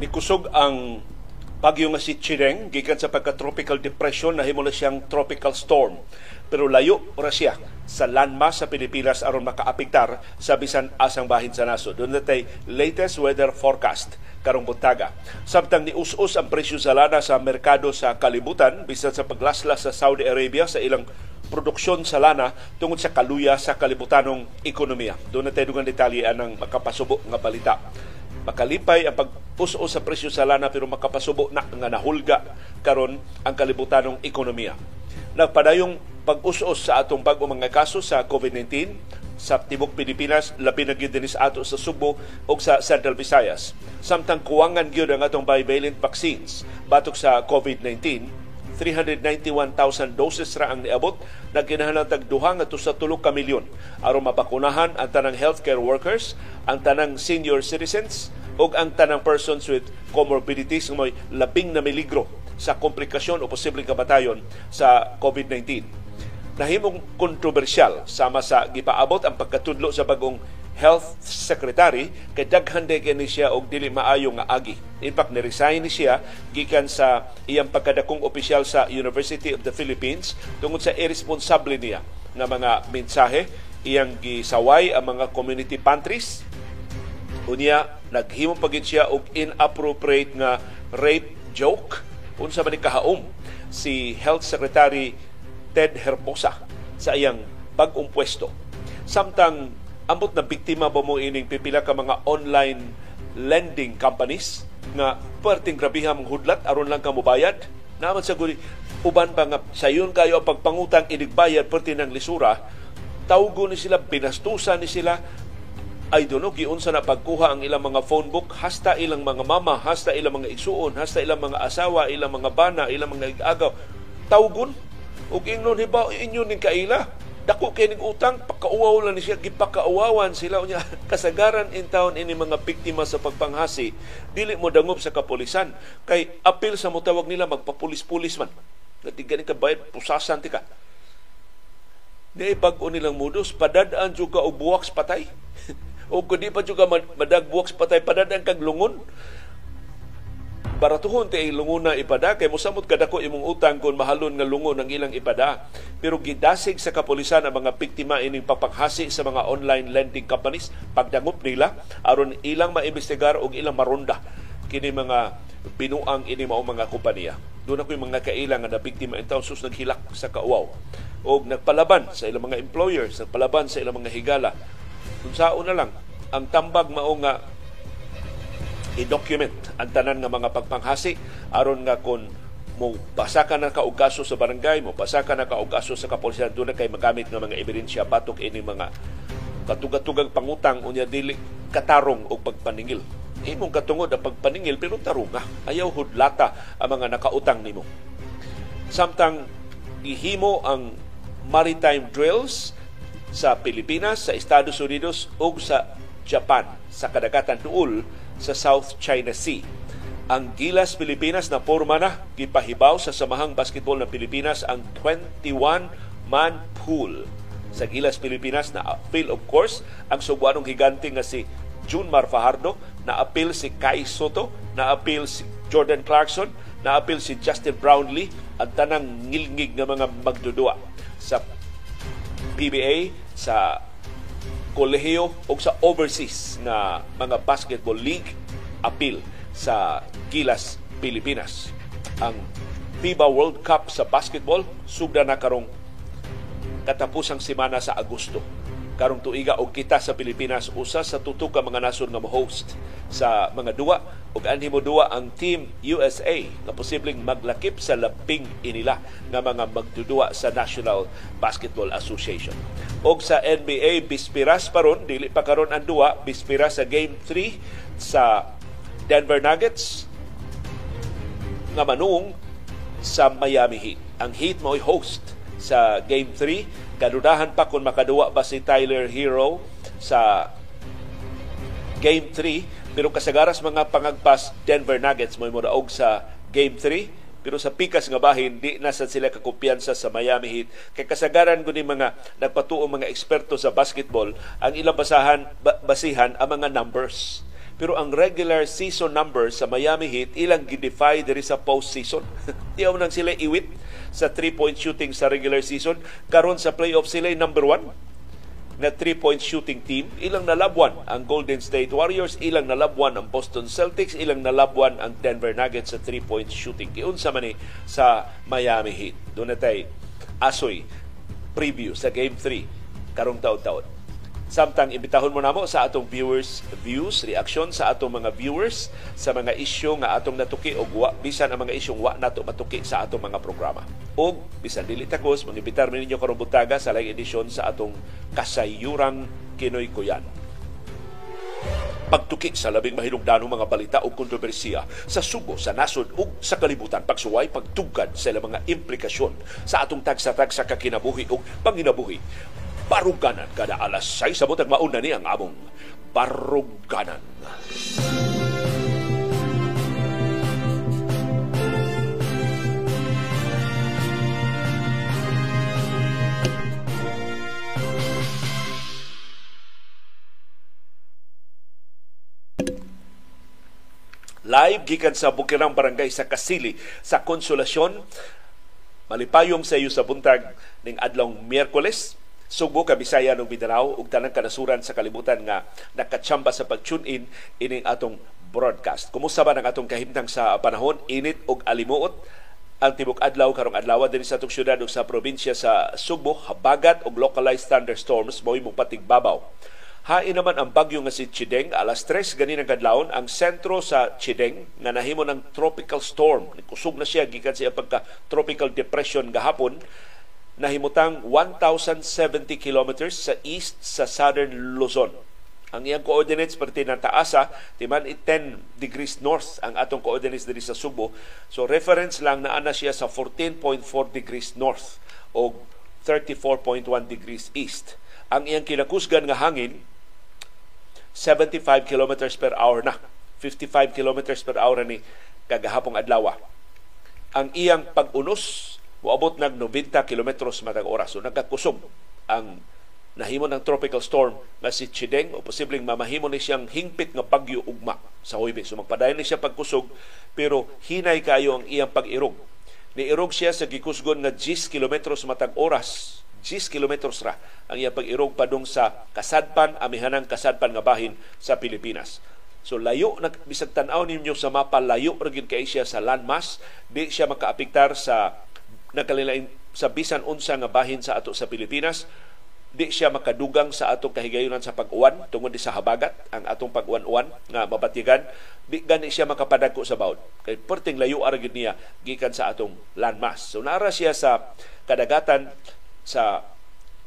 Nikusog ang bagyo nga si Chireng gikan sa pagka-tropical depression na himo siyang tropical storm. Pero layo ra siya sa landmass sa Pilipinas aron makaapektar sa bisan asang bahin sa naso. Doon natay latest weather forecast karong buntaga. Samtang ni us-us ang presyo sa lana sa merkado sa kalibutan bisan sa paglaslas sa Saudi Arabia sa ilang produksyon sa lana tungod sa kaluya sa kalibutanong ekonomiya. Doon natin dugang detalye anang makapasubo nga balita. Makalipay ang pag-us-us sa presyo sa lana pero makapasubo na nga nahulga karon ang kalibutanong ekonomiya. Nagpadayong pag-us-us sa atong bag mga kaso sa COVID-19 sa tibok Pilipinas labi na gyud dinis ato sa Subo o sa Central Visayas. Samtang kuwangan gyud ang atong bivalent vaccines batok sa COVID-19 391,000 doses ra ang niabot nagkinahanglan tag duha ngadto sa tulo ka milyon aron mabakunahan ang tanang healthcare workers, ang tanang senior citizens ug ang tanang persons with comorbidities nga labing na miligro sa komplikasyon o posibleng kamatayon sa COVID-19. Nahimong kontrobersyal sama sa gipaabot ang pagkatudlo sa bagong health secretary kay daghan day kini siya og dili maayo nga agi. In fact, ni-resign ni siya gikan sa iyang pagkadakong opisyal sa University of the Philippines tungod sa irresponsable niya nga mga mensahe. Iyang gisaway ang mga community pantries. Unya naghimo pagin siya og inappropriate nga rape joke. Unsa man ni kahaom si Health Secretary Ted Herbosa sa iyang bag-ong pwesto. Samtang ambot na biktima ba mo ining pipila ka mga online lending companies nga perting grabiha mong hudlat aron lang ka mobayad? Naman sa guli uban pa nga sayon kayo ang pagpangutang inigbayad perti ng lisura tawgo ni sila binastusan ni sila. Ay dono giunsa na pagkuha ang ilang mga phone book hasta ilang mga mama hasta ilang mga igsuon hasta ilang mga asawa ilang mga bana ilang mga igagaw. Tawgon ug ingnon hibaw inyo ning kaila. Dako kay ning utang pakauwaw lang ni siya gipakauwawan sila unya. Kasagaran in town ini mga biktima sa pagpanghasi dili mo dangob sa kapulisan. Kay apil sa mutawag nila magpapulis-pulis man. Natiga ni ka bayad pusasan ti ka. Di bag-o nilang modus, padadaan juga og buwaks patay. o kung di pa juga madag buwaks patay, padadaan kag lungon baratuhon ti lunguna ipada kay mosamot kadako imong utang kung mahalon nga lungon ang ilang ipada. Pero gidasig sa kapulisan ang mga biktima ining papanghasi sa mga online lending companies. Pagdangop nila aron ilang maimbestigar og ilang maronda. Kini mga binuang ini mao mga kompanya doon ako yung mga kailang nga biktima in taon sus naghilak sa kauaw. O nagpalaban sa ilang mga employers nagpalaban sa ilang mga higala. Kung sao na lang ang tambag mao nga i-document ang tanan nga mga pagpanghasi aron nga kon mo basa ka na kaugaso sa barangay, mo basa ka na kaugaso sa kapulisan na kay magamit ng mga ebidensya batok ini mga katugat-tugang pangutang unya dili katarong og pagpaningil. Imong katungod ang pagpaningil pero tarunga. Ayaw hudlata ang mga nakautang nimo. Samtang ihimo ang maritime drills sa Pilipinas, sa Estados Unidos ug sa Japan sa kadagatan duol sa South China Sea. Ang Gilas Pilipinas na porma na gipahibaw sa Samahang Basketball ng Pilipinas ang 21-man pool sa Gilas Pilipinas na appeal of course ang sugwanong higante nga si Junmar Fajardo, na appeal si Kai Soto, na appeal si Jordan Clarkson, na appeal si Justin Brownlee, ang tanang ngilngig nga mga magdudua sa PBA, sa kolehiyo o sa overseas na mga basketball league appeal sa Gilas, Pilipinas. Ang FIBA World Cup sa basketball sugda na karong katapusang semana sa Agosto karong tuiga og kita sa Pilipinas usa sa tuto ka mga nasod nga mo-host sa mga duwa ug anhi mo duwa ang Team USA nga posibleng maglakip sa laping inila nga mga magdudua sa National Basketball Association. Og sa NBA bispiras paron dili pa karon ang duwa bispiras sa Game 3 sa Denver Nuggets nga manung sa Miami Heat. Ang Heat mo'y host sa Game 3 Kadudahan pa kung makaduwa ba si Tyler Hero sa Game 3 pero kasagaras mga pangagpas Denver Nuggets mo modaog sa Game 3 pero sa pikas nga bahin di na sa sila kakumpiyansa sa Miami Heat. Kay kasagaran guni mga nagpatuo mga eksperto sa basketball ang ilang basahan basihan ang mga numbers Pero ang regular season number sa Miami Heat ilang gidefy diri sa postseason. Tiyaw nang sila iwit sa three-point shooting sa regular season. Karon sa playoff sila number one na three-point shooting team. Ilang nalabwan ang Golden State Warriors, ilang nalabwan ang Boston Celtics, ilang nalabwan ang Denver Nuggets sa three-point shooting. Kiunsa man ni sa Miami Heat. Doon na asoy preview sa Game 3 karong taon-taon. Samtang imbitahon mo namo sa atong viewers views, reaksyon sa atong mga viewers sa mga isyu nga atong natuki og wa bisan ang mga isyong wa nato matuki sa atong mga programa. Og bisan dili takos mangibitar mi ninyo karong butaga sa live edisyon sa atong kasayurang Kinoy Kuyan pagtuki sa labing mahinungdanong mga balita o kontrobersiya sa subo, sa nasod ug sa kalibutan pagsuway pagtugad sa mga implikasyon sa atong tagsa-tag sa kakinabuhi o panginabuhi baruganan kada alas 6 sa butang mauna ni ang among baruganan. Live gikan sa Bukirang Barangay sa Kasili sa Konsolasyon. Malipayong sa iyo sa buntag ning adlong Miyerkules Subo ka Bisaya ng Mindanao ug tanang kanasuran sa kalibutan nga nakatsamba sa pag-tune in ining atong broadcast. Kumusta ba ang atong kahimtang sa panahon? Init ug alimuot ang tibok adlaw karong adlaw din sa atong syudad ug sa probinsya sa Subo, habagat ug localized thunderstorms mo'y mo patigbabaw. Hain naman ang bagyo nga si Chideng alas 3 ganin ang kadlawon ang sentro sa Chideng nga nahimo ng tropical storm. Kusog na siya gikan sa pagka tropical depression gahapon nahimutang 1,070 kilometers sa east sa southern Luzon. Ang iyang coordinates perti ng taasa, timan 10 degrees north ang atong coordinates diri sa Subo. So reference lang na ana siya sa 14.4 degrees north o 34.1 degrees east. Ang iyang kinakusgan nga hangin 75 kilometers per hour na. 55 kilometers per hour ni kagahapong adlaw. Ang iyang pag-unos Moabot nag 90 kilometros matag oras. So nagkakusog ang nahimo ng tropical storm nga si Chideng o posibleng mamahimo ni siyang hingpit nga bagyo ugma sa Huibig. So magpadayon ni siya pagkusog pero hinay kayo ang iyang pag-irog. Niirog siya sa gikusgon nga 10 kilometros matag oras 10 kilometros ra ang iyang pag-irog padung sa kasadpan, amihanang kasadpan nga bahin sa Pilipinas. So layo na bisag tan-aw ninyo sa mapa layo ra kay siya sa landmass, di siya makaapektar sa nagkalilain sa bisan unsa nga bahin sa ato sa Pilipinas di siya makadugang sa atong kahigayunan sa pag-uwan tungod sa habagat ang atong pag-uwan-uwan nga mabatigan. Di gani siya makapadagko sa bawd kay perting layo ara niya gikan sa atong landmass. So nara siya sa kadagatan sa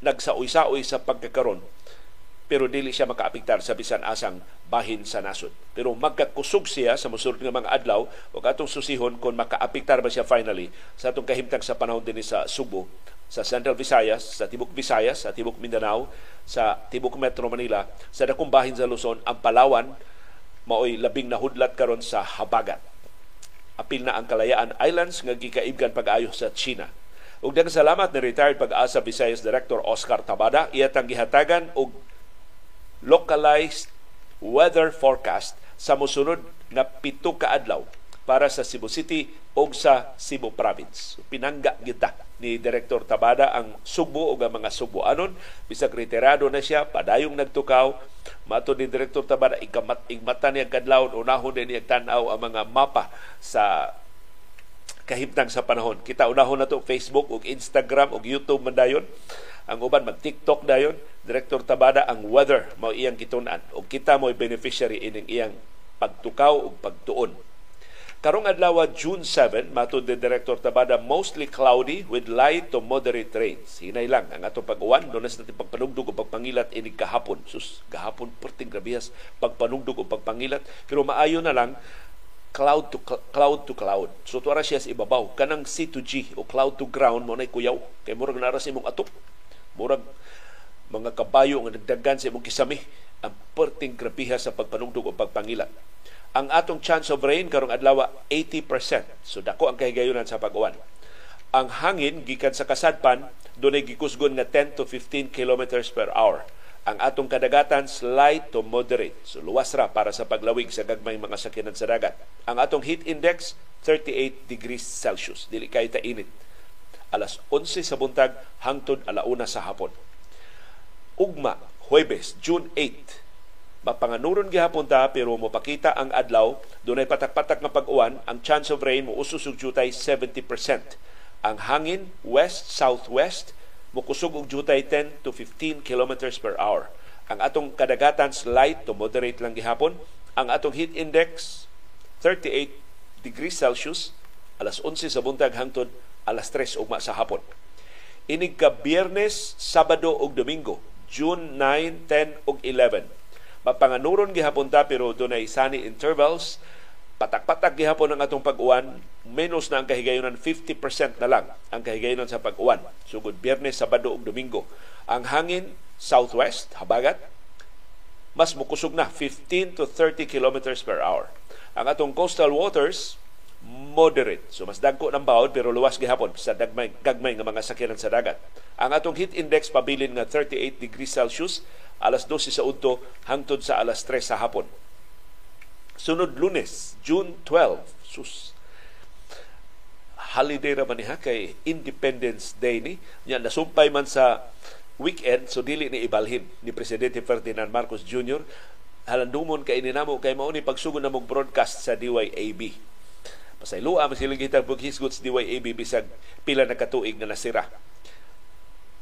nagsaoy-saoy sa pagkakaron pero dili siya makaapektar sa bisan asang bahin sa nasod. Pero magkakusog siya sa musulod nga mga adlaw o atong susihon kung makaapektar ba siya finally sa atong kahimtang sa panahon din sa Subo, sa Central Visayas, sa Tibok Visayas, sa Tibok Mindanao, sa Tibok Metro Manila, sa dakong bahin sa Luzon, ang Palawan maoy labing nahudlat karon sa habagat. Apil na ang Kalayaan Islands nga gikaibgan pag-ayo sa China. Ug daghang salamat ni retired pag-asa Visayas Director Oscar Tabada iya tang gihatagan og localized weather forecast sa mosunod nga pito ka adlaw para sa Cebu City o sa Cebu Province. Pinangga kita ni Direktor Tabada ang Subo o ang mga Subuanon. Bisag retirado na siya, padayong nagtukaw. Mato ni Direktor Tabada, ikamat, igmata niya kadlawon, unahon din niya tanaw ang mga mapa sa kahimtang sa panahon. Kita unahon na to Facebook o Instagram o YouTube man dayon. Ang uban mag-TikTok dayon Direktor Tabada ang weather mao iyang gitunan ug kita mo'y beneficiary ining iyang pagtukaw ug pagtuon. Karong adlaw June 7, matud ni Director Tabada, mostly cloudy with light to moderate rains. Hinay lang ang atong pag-uwan, doon natin pagpanugdog o pagpangilat ini kahapon. Sus, kahapon perting grabihas pagpanugdog o pagpangilat. Pero maayo na lang cloud to cloud to cloud. So tuara siya sa ibabaw. Kanang C to G o cloud to ground mo na kuyaw. Kay murag naras imong atok. Murag mga kabayo nga nagdagan sa imong kisami ang perting grabiha sa pagpanugdog o pagpangilat. Ang atong chance of rain karong adlaw 80%. So dako ang kahigayonan sa pag-uwan. Ang hangin gikan sa kasadpan dunay gikusgon nga 10 to 15 kilometers per hour. Ang atong kadagatan slight to moderate. So luwas ra para sa paglawig sa gagmay mga sakyanan sa dagat. Ang atong heat index 38 degrees Celsius. Dili kay ta init. Alas 11 sa buntag hangtod alauna sa hapon. Ugma, Huwebes, June 8, mapanganuron gihapon ta pero mopakita ang adlaw dunay patak-patak nga pag-uwan ang chance of rain mo ususog jutay 70% ang hangin west southwest mukusog og jutay 10 to 15 kilometers per hour. Ang atong kadagatan slight to moderate lang gihapon. Ang atong heat index 38 degrees Celsius alas 11 sa buntag hangtod alas 3 ugma sa hapon. Inig ka Biyernes, Sabado ug Domingo, June 9, 10 ug 11. Mapanganuron gihapon ta pero dunay sunny intervals. Patak-patak gihapon ang atong pag-uwan. Menos na ang kahigayonan 50% na lang ang kahigayonan sa pag-uwan. Sugod Biyernes, Sabado ug Domingo. Ang hangin southwest habagat mas mukusog na 15 to 30 kilometers per hour. Ang atong coastal waters moderate so mas dagko ng bawod pero luwas gihapon sa dagmay gagmay nga mga sakyanan sa dagat ang atong heat index pabilin nga 38 degrees Celsius alas 12 sa udto hangtod sa alas 3 sa hapon Sunod lunes, June 12, sus, holiday ra man niya kay Independence Day ni. Nya nasumpay man sa weekend so dili ni ibalhin ni Presidente Ferdinand Marcos Jr. Halandumon kay ininamo kay mao ni pagsugod na mong broadcast sa DYAB. Pasaylua man sila gitag paghisgot sa DYAB bisag pila na katuig na nasira.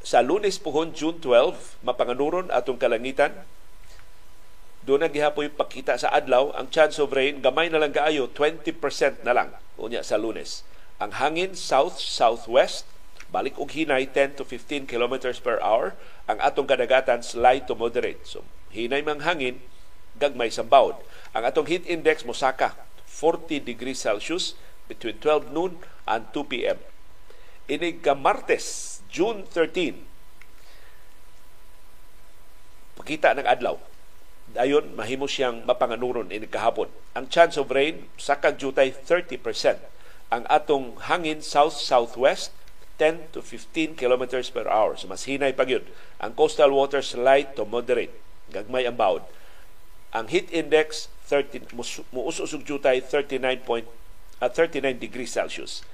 Sa lunes pohon, June 12, mapanganuron atong kalangitan, doon na gihapoy pakita sa adlaw ang chance of rain gamay na lang kaayo 20% na lang. Unya sa lunes. Ang hangin south southwest balik og hinay 10 to 15 kilometers per hour. Ang atong kadagatan slight to moderate. So hinay mang hangin gagmay sa bawd ang atong heat index mosaka 40 degrees Celsius between 12 noon and 2 p.m. Inig ka Martes, June 13, pakita ng adlaw ayon mahimo siyang mapanganuron ini kahapon. Ang chance of rain sa kagjutay 30%. Ang atong hangin south southwest 10 to 15 kilometers per hour. So mas hinay pa. Ang coastal waters light to moderate. Gagmay ang bawd. Ang heat index 13 muusog jutay 39 point at uh, 39 degrees Celsius.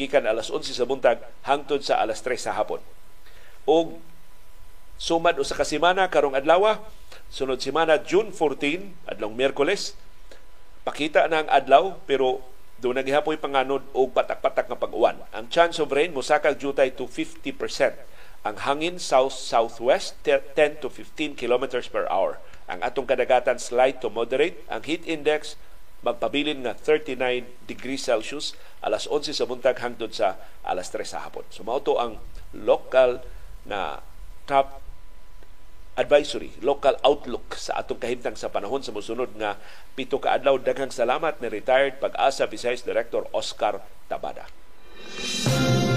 Gikan alas 11 sa buntag hangtod sa alas 3 sa hapon. Og sumad usa ka semana karong adlaw Sunod semana, June 14, adlaw Miyerkules, pakita na ang adlaw pero doon naghihapoy panganod o patak-patak nga pag-uwan. Ang chance of rain musakag jutay to 50%. Ang hangin south-southwest 10 to 15 kilometers per hour. Ang atong kadagatan slight to moderate. Ang heat index magpabilin nga 39 degrees Celsius alas 11 sa buntag hangtod sa alas 3 sa hapon. So mao ang local na top advisory, local outlook sa atong kahimtang sa panahon sa musunod nga pito ka adlaw daghang salamat ni retired pag-asa Vice Director Oscar Tabada. ni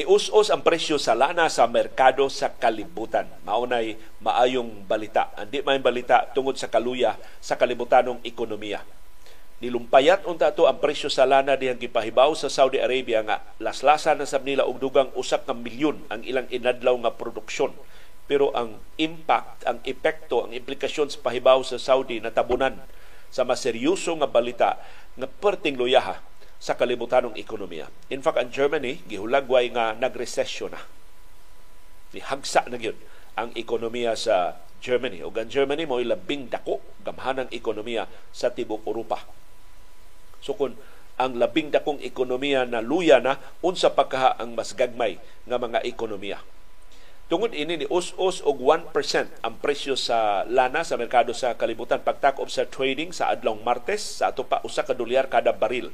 us-us ang presyo sa lana sa merkado sa kalibutan. Maunay maayong balita. Andi may balita tungod sa kaluya sa kalibutanong ekonomiya. Nilumpayat unta to ang presyo sa lana diyang gipahibaw sa Saudi Arabia nga laslasa na sab nila og dugang usak ka milyon ang ilang inadlaw nga produksyon. Pero ang impact, ang epekto, ang implikasyon sa pahibaw sa Saudi natabunan sa maseryoso nga balita nga perting luyaha sa kalibutanong ekonomiya. In fact, ang Germany, gihulagway nga nag-recession na. Hagsa na yun ang ekonomiya sa Germany. O ang Germany mo labing dako gamhanang ekonomiya sa tibok Europa. So kung ang labing dakong ekonomiya na luya na, unsa pagkaha ang mas gagmay nga mga ekonomiya. Tungod ini ni us-us og 1% ang presyo sa lana sa merkado sa kalibutan pagtakob sa trading sa adlaw Martes sa ato pa usa ka dolyar kada baril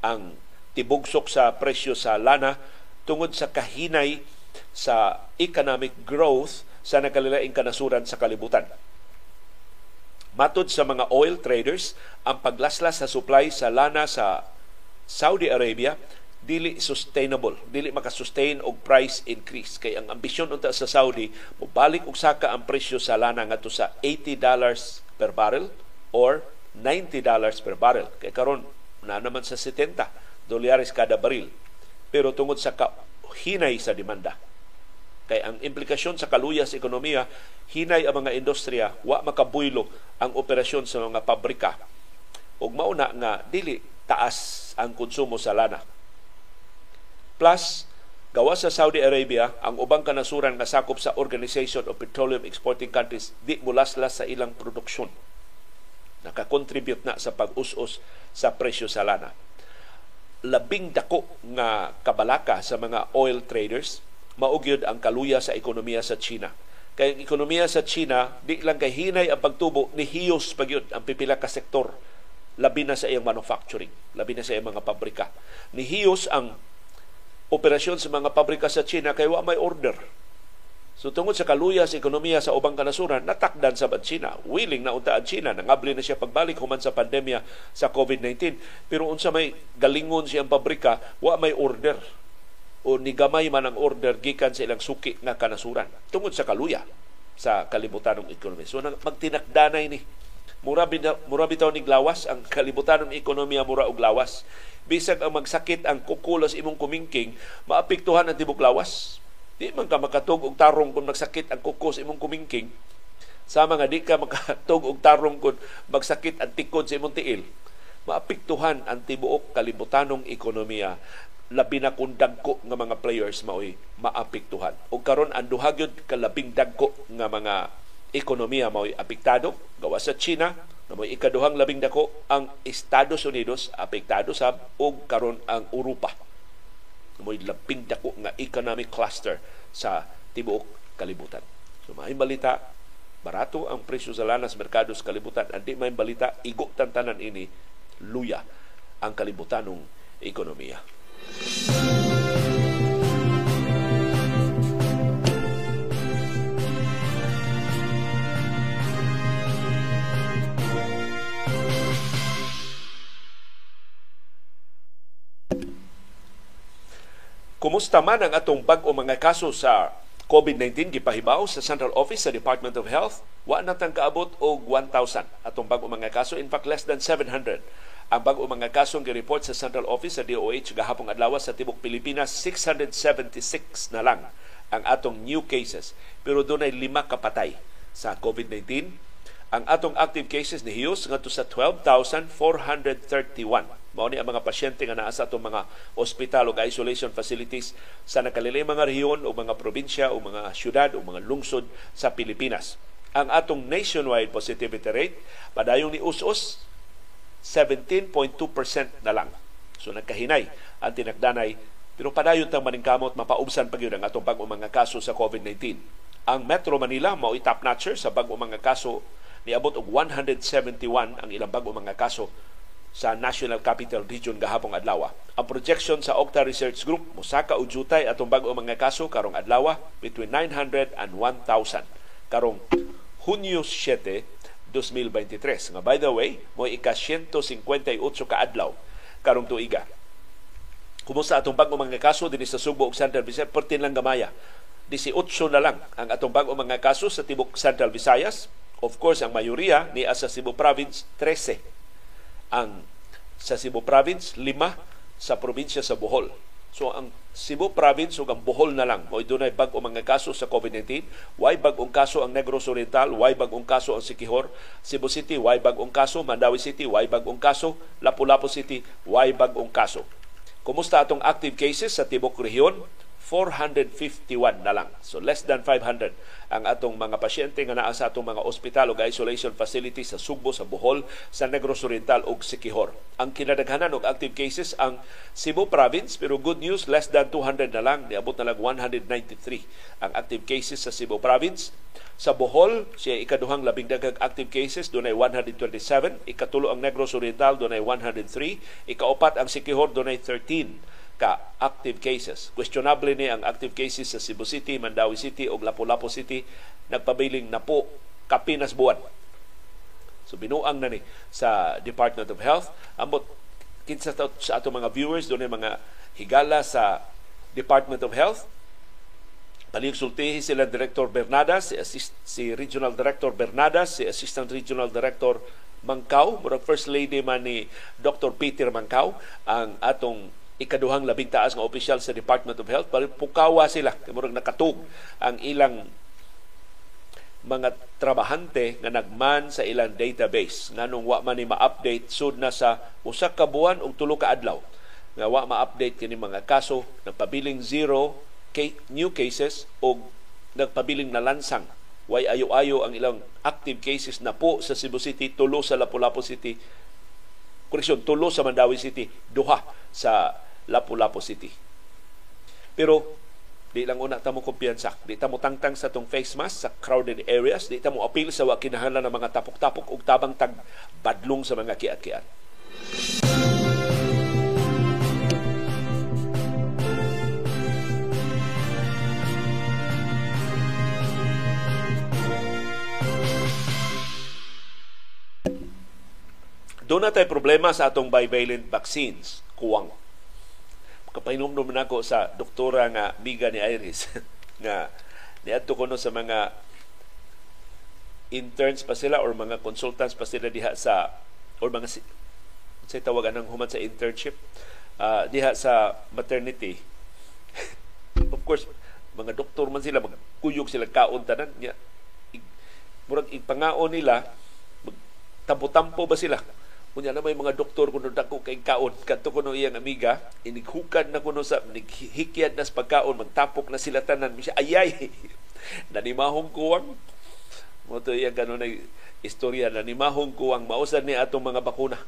ang tibugsok sa presyo sa lana tungod sa kahinay sa economic growth sa nakalilaing kanasuran sa kalibutan. Matod sa mga oil traders, ang paglaslas sa supply sa lana sa Saudi Arabia dili sustainable, dili makasustain og price increase kay ang ambisyon unta sa Saudi mobalik og saka ang presyo sa lana ngadto sa 80 dollars per barrel or 90 dollars per barrel. Kay karon na naman sa 70 dolyares kada baril. Pero tungod sa hinay sa demanda. Kay ang implikasyon sa kaluya sa ekonomiya, hinay ang mga industriya, wa makabuylo ang operasyon sa mga pabrika. Ug mauna nga dili taas ang konsumo sa lana. Plus, gawa sa Saudi Arabia, ang ubang kanasuran nga sakop sa Organization of Petroleum Exporting Countries di mulaslas sa ilang produksyon. Nakakontribute na sa pag-us-us sa presyo sa lana labing dako nga kabalaka sa mga oil traders maugyod ang kaluya sa ekonomiya sa China. Kay ang ekonomiya sa China, di lang kay hinay ang pagtubo ni hiyos pagyud ang pipila ka sektor labi na sa iyang manufacturing, labi na sa iyang mga pabrika. Ni hiyos ang operasyon sa mga pabrika sa China kay wa may order So tungod sa kaluya sa ekonomiya sa ubang kanasuran, natakdan sa China. Willing na unta ang China. Nangabli na siya pagbalik human sa pandemya sa COVID-19. Pero unsa may galingon siyang pabrika, wa may order. O ni gamay man ang order gikan sa ilang suki nga kanasuran. Tungod sa kaluya sa kalibutan ng ekonomiya. So magtinakdanay ni mura, mura bitaw ni lawas ang kalibutan ng ekonomiya mura og lawas bisag ang magsakit ang kukulos imong kumingking maapektuhan ang tibok lawas Di man ka makatug og tarong kung magsakit ang kukos imong kumingking. Sama nga di ka makatug og tarong kung magsakit ang tikod sa imong tiil. Maapiktuhan ang tibuok kalibutanong ekonomiya labi na kung dagko nga mga players maoy maapektuhan. O karon ang duhagyod kalabing dagko nga mga ekonomiya maoy apektado gawa sa China na may ikaduhang labing dako ang Estados Unidos apektado sa ug karon ang Europa mo'y labing dako nga economic cluster sa tibuok kalibutan. So may balita, barato ang presyo sa lana sa merkado sa kalibutan. Andi may balita, igo tantanan ini, luya ang kalibutanong ekonomiya. Kumusta man ang atong bag-o mga kaso sa COVID-19 gipahibaw sa Central Office sa Department of Health, wa na tang kaabot og 1,000 atong bag-o mga kaso, in fact less than 700 ang bag-o mga kaso nga report sa Central Office sa DOH gahapong adlaw sa tibok Pilipinas 676 na lang ang atong new cases. Pero dunay lima kapatay sa COVID-19 ang atong active cases ni Hughes ngadto sa 12,431 mao ni ang mga pasyente nga naa sa atong mga ospital ug isolation facilities sa nakalilay mga rehiyon o mga probinsya o mga syudad o mga lungsod sa Pilipinas. Ang atong nationwide positivity rate padayong ni us-us 17.2% na lang. So nagkahinay ang tinagdanay pero padayon tang maningkamot mapaubsan pa ang atong bag mga kaso sa COVID-19. Ang Metro Manila mao top notcher sa bag mga kaso niabot og 171 ang ilang bag mga kaso sa National Capital Region gahapong adlaw. Ang projection sa Octa Research Group mosaka og jutay atong bag-o mga kaso karong adlaw between 900 and 1,000 karong Hunyo 7, 2023. Nga by the way, mo ika 158 ka adlaw karong tuiga. Kumusta atong bag-o mga kaso dinhi sa Subo ug Central Visayas pertin lang gamaya. 18 na lang ang atong bag-o mga kaso sa tibok Central Visayas. Of course, ang mayoriya ni sa Cebu Province 13 ang sa Cebu Province, lima sa probinsya sa Bohol. So ang Cebu Province ug ang Bohol na lang mo'y dunay bag-o mga kaso sa COVID-19. Why bag-ong kaso ang Negros Oriental, why bag-ong kaso ang Siquijor, Cebu City, why bag-ong kaso Mandawi City, why bag-ong kaso Lapu-Lapu City, why bag-ong kaso. Kumusta atong active cases sa tibok rehiyon? 451 na lang. So less than 500 ang atong mga pasyente nga naa sa atong mga ospital ug isolation facilities sa Sugbo, sa Bohol, sa Negros Oriental ug Siquijor. Ang kinadaghanan og active cases ang Cebu Province pero good news less than 200 na lang, niabot na lang 193 ang active cases sa Cebu Province. Sa Bohol, siya ikaduhang labing daghang active cases, dunay 127. Ikatulo ang Negros Oriental, dunay 103. Ikaapat ang Siquijor, dunay 13 ka active cases. Questionable ni ang active cases sa Cebu City, Mandawi City o Lapu-Lapu City nagpabiling na po kapinas buwan. So binuang na ni sa Department of Health. Ambot kinsa sa ato mga viewers doon mga higala sa Department of Health Paligsultihi sila Director Bernadas, si, assist, si Regional Director Bernadas, si Assistant Regional Director Mangkaw, murag First Lady man ni Dr. Peter Mangkaw, ang atong ikaduhang labing taas nga opisyal sa Department of Health. Pukawa sila, murag nakatug ang ilang mga trabahante nga nagman sa ilang database nganong wa man ni ma-update sud na sa usa ka buwan ug tulo ka adlaw nga wa ma-update kini mga kaso nagpabiling zero new cases o nagpabiling nalansang way ayo-ayo ang ilang active cases na po sa Cebu City tulo sa Lapu-Lapu City koreksyon tulo sa Mandawi City duha sa Lapu-Lapu City pero Di lang una ta mo kumpiyansa. Di ta mo tangtang sa tong face mask sa crowded areas. Di ta mo appeal sa wa kinahanglan ng mga tapok-tapok ug tabang tag badlong sa mga kiat-kiat. Doon na tayo problema sa atong bivalent vaccines, kuwang. Kapainom naman ako sa doktora nga biga ni Iris. Nga niadto ko no sa mga interns pa sila or mga consultants pa sila diha sa or mga sa tawagan ng human sa internship uh, diha sa maternity. Of course mga doktor man sila magkuyog sila kaon tanan nya murag ipangaon nila tampo-tampo ba sila Kunya na may mga doktor kuno dako kay kaon. Kadto kuno iyang amiga inighukad na kuno sa nighikyad na sa pagkaon magtapok na sila tanan. Siya ayay nanimahong kuwang. Mo to iyang kanon na istorya nanimahong kuwang. Mausad ni atong mga bakuna.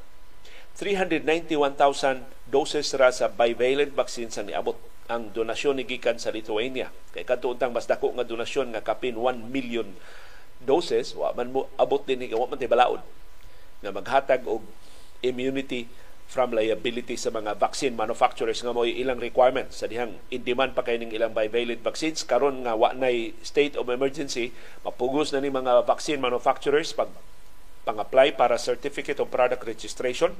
391,000 doses ra sa bivalent vaccine sa niabot ang donasyon ni gikan sa Lithuania. Kay kadto mas dako nga donasyon nga kapin 1 million doses wa man mo abot din ni wa man balaod na maghatag og immunity from liability sa mga vaccine manufacturers nga mo'y ilang requirements. Sa dihang in-demand pa kay ning ilang bivalent vaccines karon nga wa nay state of emergency mapugos na ni mga vaccine manufacturers pag pang-apply para certificate of product registration.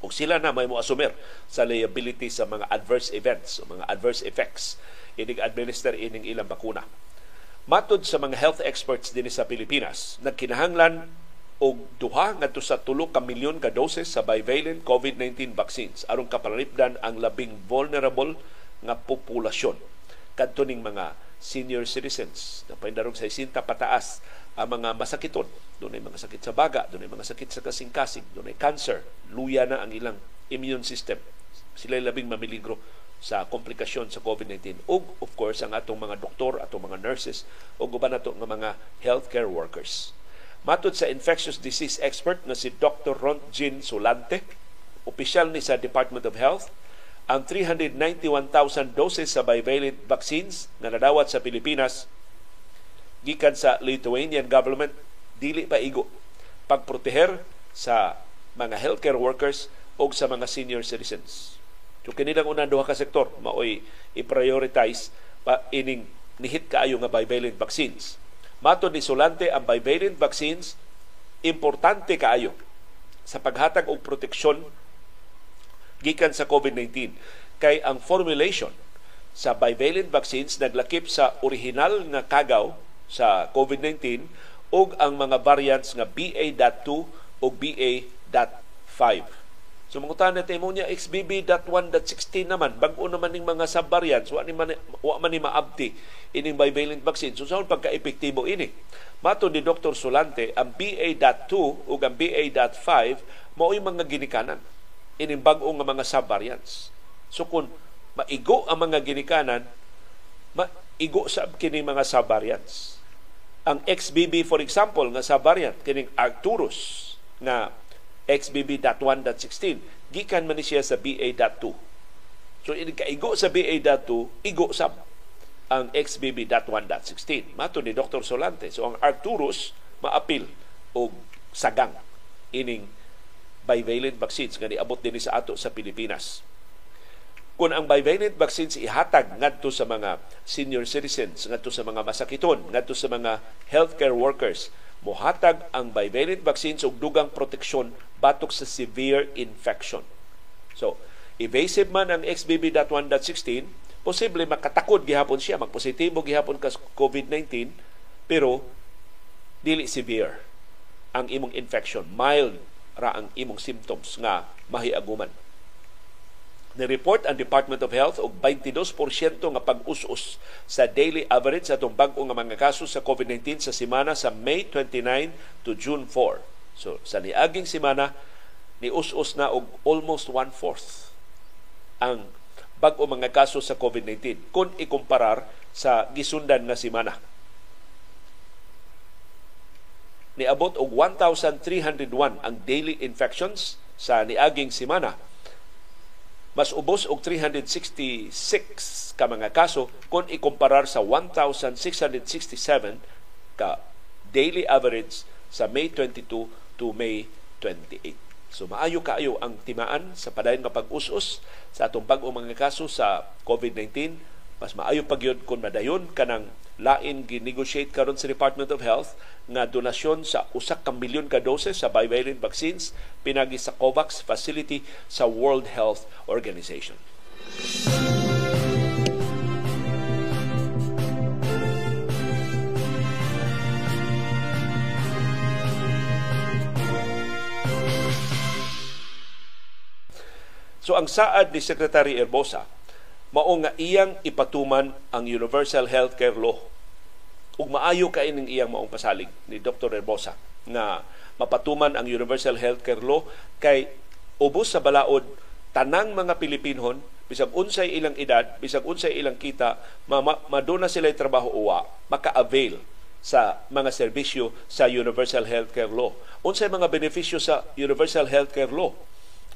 Ug sila na may mo assumer sa liability sa mga adverse events o mga adverse effects. Inig administer ining ilang bakuna. Matod sa mga health experts din sa Pilipinas, nagkinahanglan og duha ngadto sa tulo ka milyon ka doses sa bivalent COVID-19 vaccines. Aron kapanalipdan ang labing vulnerable nga populasyon. Kadto ning mga senior citizens na paindarong sa isinta pataas ang mga masakiton. Dunay mga sakit sa baga dunay mga sakit sa kasing-kasing dunay cancer. Luya na ang ilang immune system. Sila labing mamiligro sa komplikasyon sa COVID-19 ug of course ang atong mga doktor atong mga nurses ug uban nato nga mga healthcare workers Matod sa infectious disease expert na si Dr. Rontjin Solante, opisyal ni sa Department of Health, ang 391,000 doses sa bivalent vaccines na nadawat sa Pilipinas gikan sa Lithuanian government dili pa igo pagproteher sa mga healthcare workers o sa mga senior citizens. So kinilang unang duha ka sektor maoy i-prioritize pa ining nihit kaayo nga bivalent vaccines Mato ni Solante ang bivalent vaccines importante kaayo sa paghatag og proteksyon gikan sa COVID-19 kay ang formulation sa bivalent vaccines naglakip sa original nga kagaw sa COVID-19 ug ang mga variants nga BA.2 ug BA.5. So mangutan na mo niya XBB.1.16 naman bag-o naman ning mga sub-variants wa ni man, wa man ni maabti ining bivalent vaccine. So saan pagka-epektibo ini? Mato ni Dr. Solante, ang BA.2 ug ang BA.5 mao'y mga ginikanan ining bag-o nga mga sub-variants. So kung maigo ang mga ginikanan, maigo sa kini mga sub-variants. Ang XBB for example nga sub-variant kining Arcturus nga XBB.1.16 gikan man siya sa BA.2 so ini kaigo sa BA.2 igo sa ang XBB.1.16 mato ni Dr. Solante. So ang Arcturus maapil og sagang ining bivalent vaccines nga niabot din sa ato sa Pilipinas kung ang bivalent vaccines ihatag ngadto sa mga senior citizens, ngadto sa mga masakiton, ngadto sa mga healthcare workers, mohatag ang bivalent vaccines og dugang proteksyon batok sa severe infection. So, evasive man ang XBB.1.16 posible makatakod gihapon siya, magpositibo gihapon ka COVID-19, pero dili severe ang imong infection, mild ra ang imong symptoms nga mahiaguman. Ni-report ang Department of Health og 22% nga pag-us-us sa daily average sa itong bag nga mga kaso sa COVID-19 sa semana sa May 29 to June 4. So sa niaging semana, ni us-us na og almost one-fourth ang bag-o mga kaso sa COVID-19 kung ikumparar sa gisundan nga semana. Niabot og 1,301 ang daily infections sa niaging semana mas ubos og 366 ka mga kaso kung ikumparar sa 1,667 ka daily average sa May 22 to May 28. So maayo kaayo ang timaan sa padayon nga pag-us-us sa atong bag-o mga kaso sa COVID-19. Mas maayo pagyud kung madayon kanang lain ginegotiate karon sa Department of Health nga donasyon sa usak ka milyon ka doses sa bivalent vaccines pinagi sa COVAX facility sa World Health Organization. So ang saad ni Secretary Erbosa mao nga iyang ipatuman ang Universal Healthcare Law ug maayo kay ning iyang maong pasalig ni Dr. Herbosa nga mapatuman ang Universal Healthcare Law kay ubos sa balaod tanang mga Pilipinon bisag unsay ilang edad bisag unsay ilang kita maduna sila trabaho uwa maka-avail sa mga serbisyo sa Universal Healthcare Law. Unsay mga benepisyo sa Universal Healthcare Law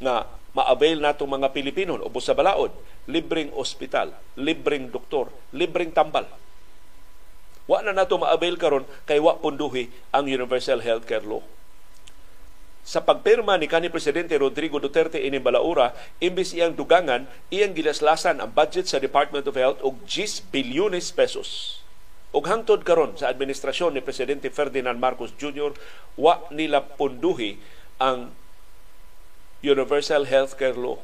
nga ma-avail nato mga Pilipino ubos sa balaod, libreng ospital, libreng doktor, libreng tambal. Wa na nato ma-avail karon kay wa punduhi ang Universal Healthcare Law. Sa pagpirma ni kanhi presidente Rodrigo Duterte ini Balaura, imbis iyang dugangan, iyang gilaslasan ang budget sa Department of Health og 10 bilyones pesos. Og hangtod karon sa administrasyon ni presidente Ferdinand Marcos Jr., wa nila punduhi ang Universal Healthcare Law.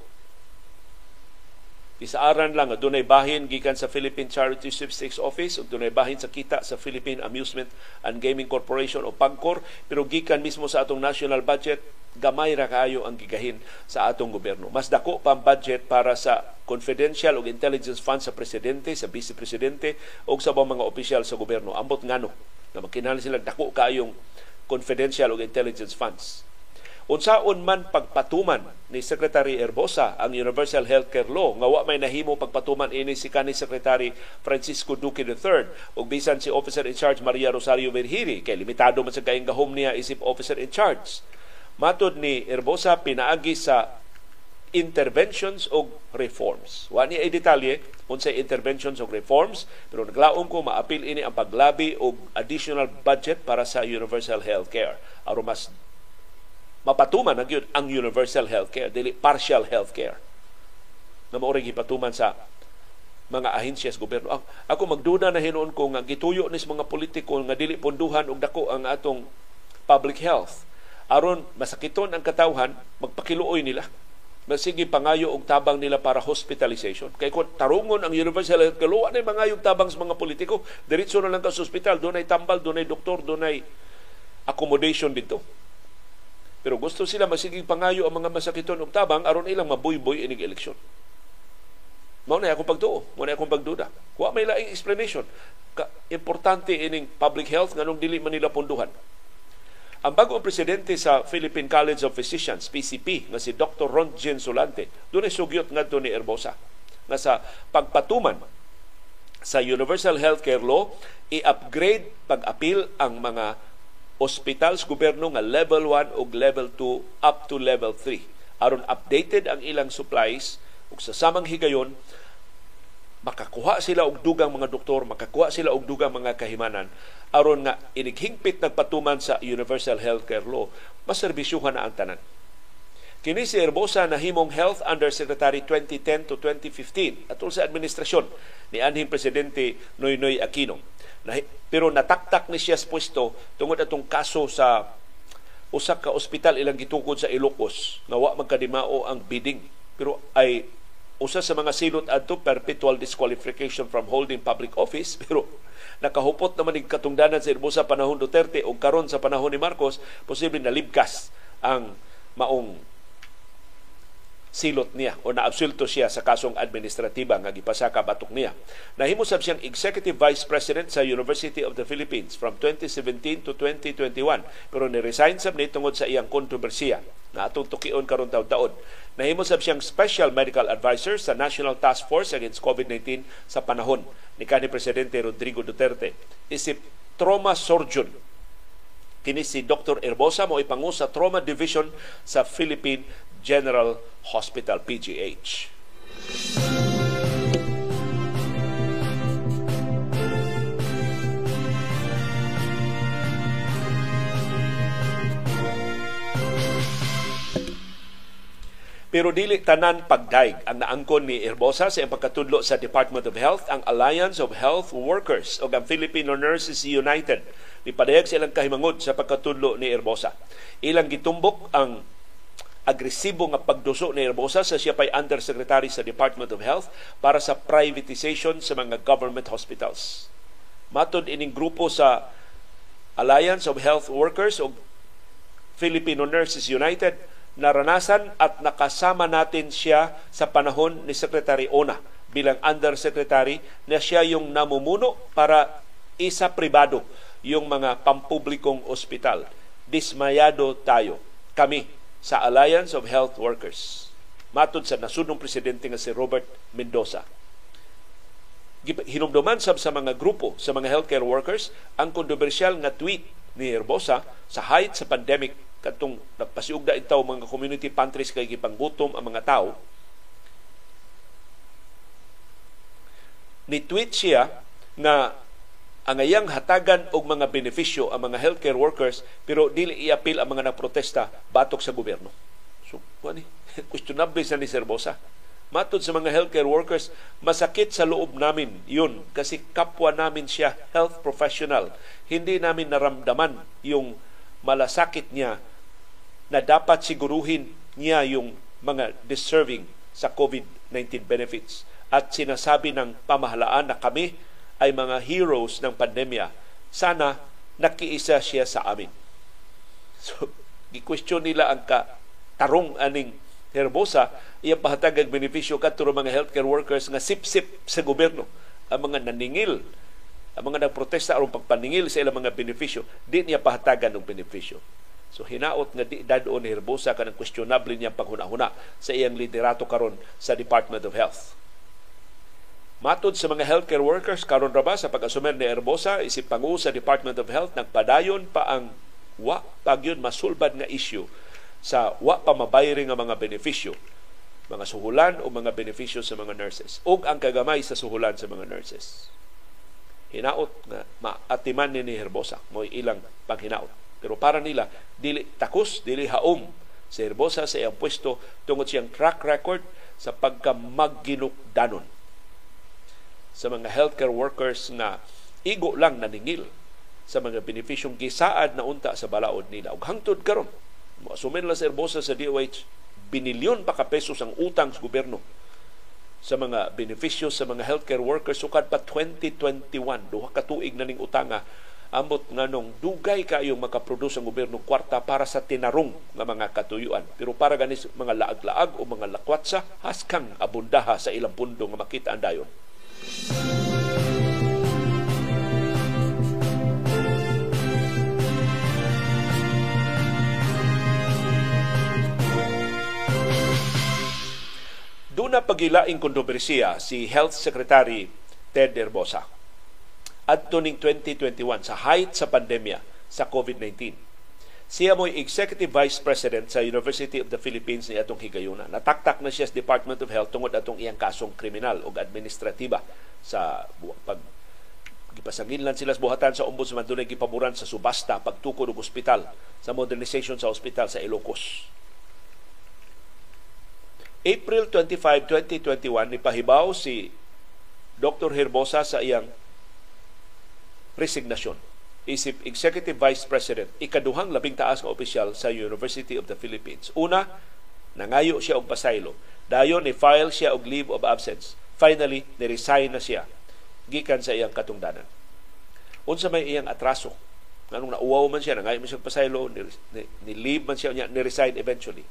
Isaaran lang dunay bahin gikan sa Philippine Charity Sweepstakes Office ug dunay bahin sa kita sa Philippine Amusement and Gaming Corporation o PAGCOR pero gikan mismo sa atong national budget gamay ra kaayo ang gigahin sa atong gobyerno. Mas dako pa ang budget para sa confidential ug intelligence fund sa presidente, sa vice presidente ug sa mga opisyal sa gobyerno. Ambot ngano na makinahanglan sila dako kaayong confidential ug intelligence funds unsaon man pagpatuman ni Secretary Erbosa ang Universal Healthcare Law nga wa may nahimo pagpatuman ini si kanhi Secretary Francisco Duque III ug bisan si Officer in Charge Maria Rosario Verhiri kay limitado man sa kaing gahom niya isip Officer in Charge. Matod ni Erbosa pinaagi sa interventions o reforms. Wa ni ay detalye unsay interventions o reforms pero naglaom ko maapil ini ang paglabi og additional budget para sa universal healthcare aron mas mapatuman ang, ang universal healthcare, dili partial healthcare. Na maoring ipatuman sa mga ahensyas gobyerno. Ako, ako magduda na hinuon ko nga gituyo ni mga politiko nga dili ponduhan og dako ang atong public health. Aron masakiton ang katawhan, magpakiluoy nila. Masige pangayo og tabang nila para hospitalization. Kay kung tarungon ang universal health care, luwa na mangayong tabang sa mga politiko. Diretso na lang ka sa ospital, doon ay tambal, doon ay doktor, doon ay accommodation dito pero gusto sila masigig pangayo ang mga masakiton og tabang aron ilang mabuyboy inig eleksyon. Mao na akong pagtuo, mao na akong pagduda. Wa may laing explanation. Ka importante ining public health nganong dili man nila punduhan. Ang bagong presidente sa Philippine College of Physicians, PCP, nga si Dr. Ronjen Solante, doon sugyot nga ni Erbosa nga sa pagpatuman sa Universal Healthcare Law, i-upgrade pag-apil ang mga hospitals gobyerno nga level 1 ug level 2 up to level 3 aron updated ang ilang supplies ug sa samang higayon makakuha sila og dugang mga doktor, makakuha sila og dugang mga kahimanan aron nga inighingpit nagpatuman sa Universal Healthcare Law, maserbisyuhan na ang tanan. Kini si Herbosa na himong Health Undersecretary 2010 to 2015 atol sa administrasyon ni anhing presidente Noynoy Aquino. Pero nataktak ni siya sa pwesto tungod atong kaso sa usak ka ospital ilang gitukod sa Ilocos. Nga wa magkadimao ang bidding. Pero ay usa sa mga silot adto perpetual disqualification from holding public office. Pero nakahupot naman ning katungdanan sa Herbosa panahon Duterte o karon sa panahon ni Marcos posible na libkas ang maong silot niya o naabsulto siya sa kasong administratiba nga gipasaka batok niya. Nahimo sab siyang Executive Vice President sa University of the Philippines from 2017 to 2021 pero ni-resign sab ni tungod sa iyang kontrobersiya na atong tukion karon taon-taon. Nahimo sab siyang Special Medical Advisor sa National Task Force Against COVID-19 sa panahon ni kanhi Presidente Rodrigo Duterte. Isip trauma surgeon kini si Dr. Erbosa mo ipangu sa Trauma Division sa Philippine General Hospital, PGH. Pero dili tanan pagdaig ang naangkon ni Herbosa sa pagkatudlo sa Department of Health, ang Alliance of Health Workers o ang Filipino Nurses United. Nipadayag silang kahimangod sa pagkatudlo ni Herbosa. Ilang gitumbok ang agresibo nga pagduso ni Herbosa sa siya pay undersecretary sa Department of Health para sa privatization sa mga government hospitals. Matod ining grupo sa Alliance of Health Workers o Filipino Nurses United, naranasan at nakasama natin siya sa panahon ni Secretary Ona bilang undersecretary na siya yung namumuno para isa pribado yung mga pampublikong ospital. Dismayado tayo. Kami, sa Alliance of Health Workers. Matod sa nasunong presidente nga si Robert Mendoza. Hinumduman sab sa mga grupo sa mga healthcare workers ang kontrobersyal nga tweet ni Herbosa sa height sa pandemic katong nagpasiugda itaw mga community pantries kay gipanggutom ang mga tao ni tweet siya nga ang ayang hatagan og mga benepisyo ang mga healthcare workers pero dili iapil ang mga naprotesta batok sa gobyerno. So, ani, questionable sa ni Serbosa. Matod sa mga healthcare workers, masakit sa loob namin yun kasi kapwa namin siya health professional. Hindi namin naramdaman yung malasakit niya na dapat siguruhin niya yung mga deserving sa COVID-19 benefits. At sinasabi ng pamahalaan na kami ay mga heroes ng pandemya. Sana nakiisa siya sa amin. So, gi-question nila ang ka tarong aning Herbosa, iya pahatag benepisyo kadto mga healthcare workers nga sip-sip sa gobyerno. Ang mga naningil, ang mga nagprotesta aron pagpaningil sa ilang mga benepisyo, di niya pahatagan ng benepisyo. So hinaot nga di dadon ni Herbosa kanang questionable niya paghuna-huna sa iyang liderato karon sa Department of Health. Matod sa mga healthcare workers karon ra sa pag-asumer ni Herbosa isip pangu sa Department of Health nagpadayon pa ang wa pagyon masulbad nga issue sa wa pa nga mga benepisyo mga suhulan o mga benepisyo sa mga nurses ug ang kagamay sa suhulan sa mga nurses. Hinaot nga maatiman ni ni Herbosa mo ilang panghinaot. Pero para nila dili takos, dili haom si Herbosa sa iyang pwesto tungod siyang track record sa pagkamagginukdanon sa mga healthcare workers na igo lang naningil sa mga benepisyong gisaad na unta sa balaod nila. Ug hangtod karon, moasumin lang sa Herbosa sa DOH, binilyon pa ka pesos ang utang sa gobyerno sa mga benepisyo sa mga healthcare workers. Sukad pa 2021 duha ka tuig na ning utanga. Ambot nganong dugay kayo makaproduce ang gobyerno kwarta para sa tinarong nga mga katuyuan. Pero para ganis mga laag-laag o mga lakwatsa haskang abundaha sa ilang pundo nga makita ang dayon Doon na pagilaing kontrobersiya si Health Secretary Ted Herbosa ning 2021 sa height sa pandemya sa COVID-19. Siya mo'y Executive Vice President sa University of the Philippines ni atong higayuna. Nataktak na siya sa Department of Health tungod atong iyang kasong kriminal o administratiba sa pag gipasangin lang sila sa buhatan sa ombudsman dunay gipaboran sa subasta pagtukod og ospital sa modernization sa ospital sa Ilocos. April 25, 2021 nipahibaw si Dr. Herbosa sa iyang resignasyon isip Executive Vice President, ikaduhang labing taas nga opisyal sa University of the Philippines. Una, Nangayo siya og pasaylo. Dayon ni file siya og leave of absence. Finally, ni-resign na siya gikan sa iyang katungdanan. Unsa may iyang atraso? Nganong nauwaw man siya, nangayo man siya pasaylo, ni, ni, ni leave man siya, ni-resign eventually.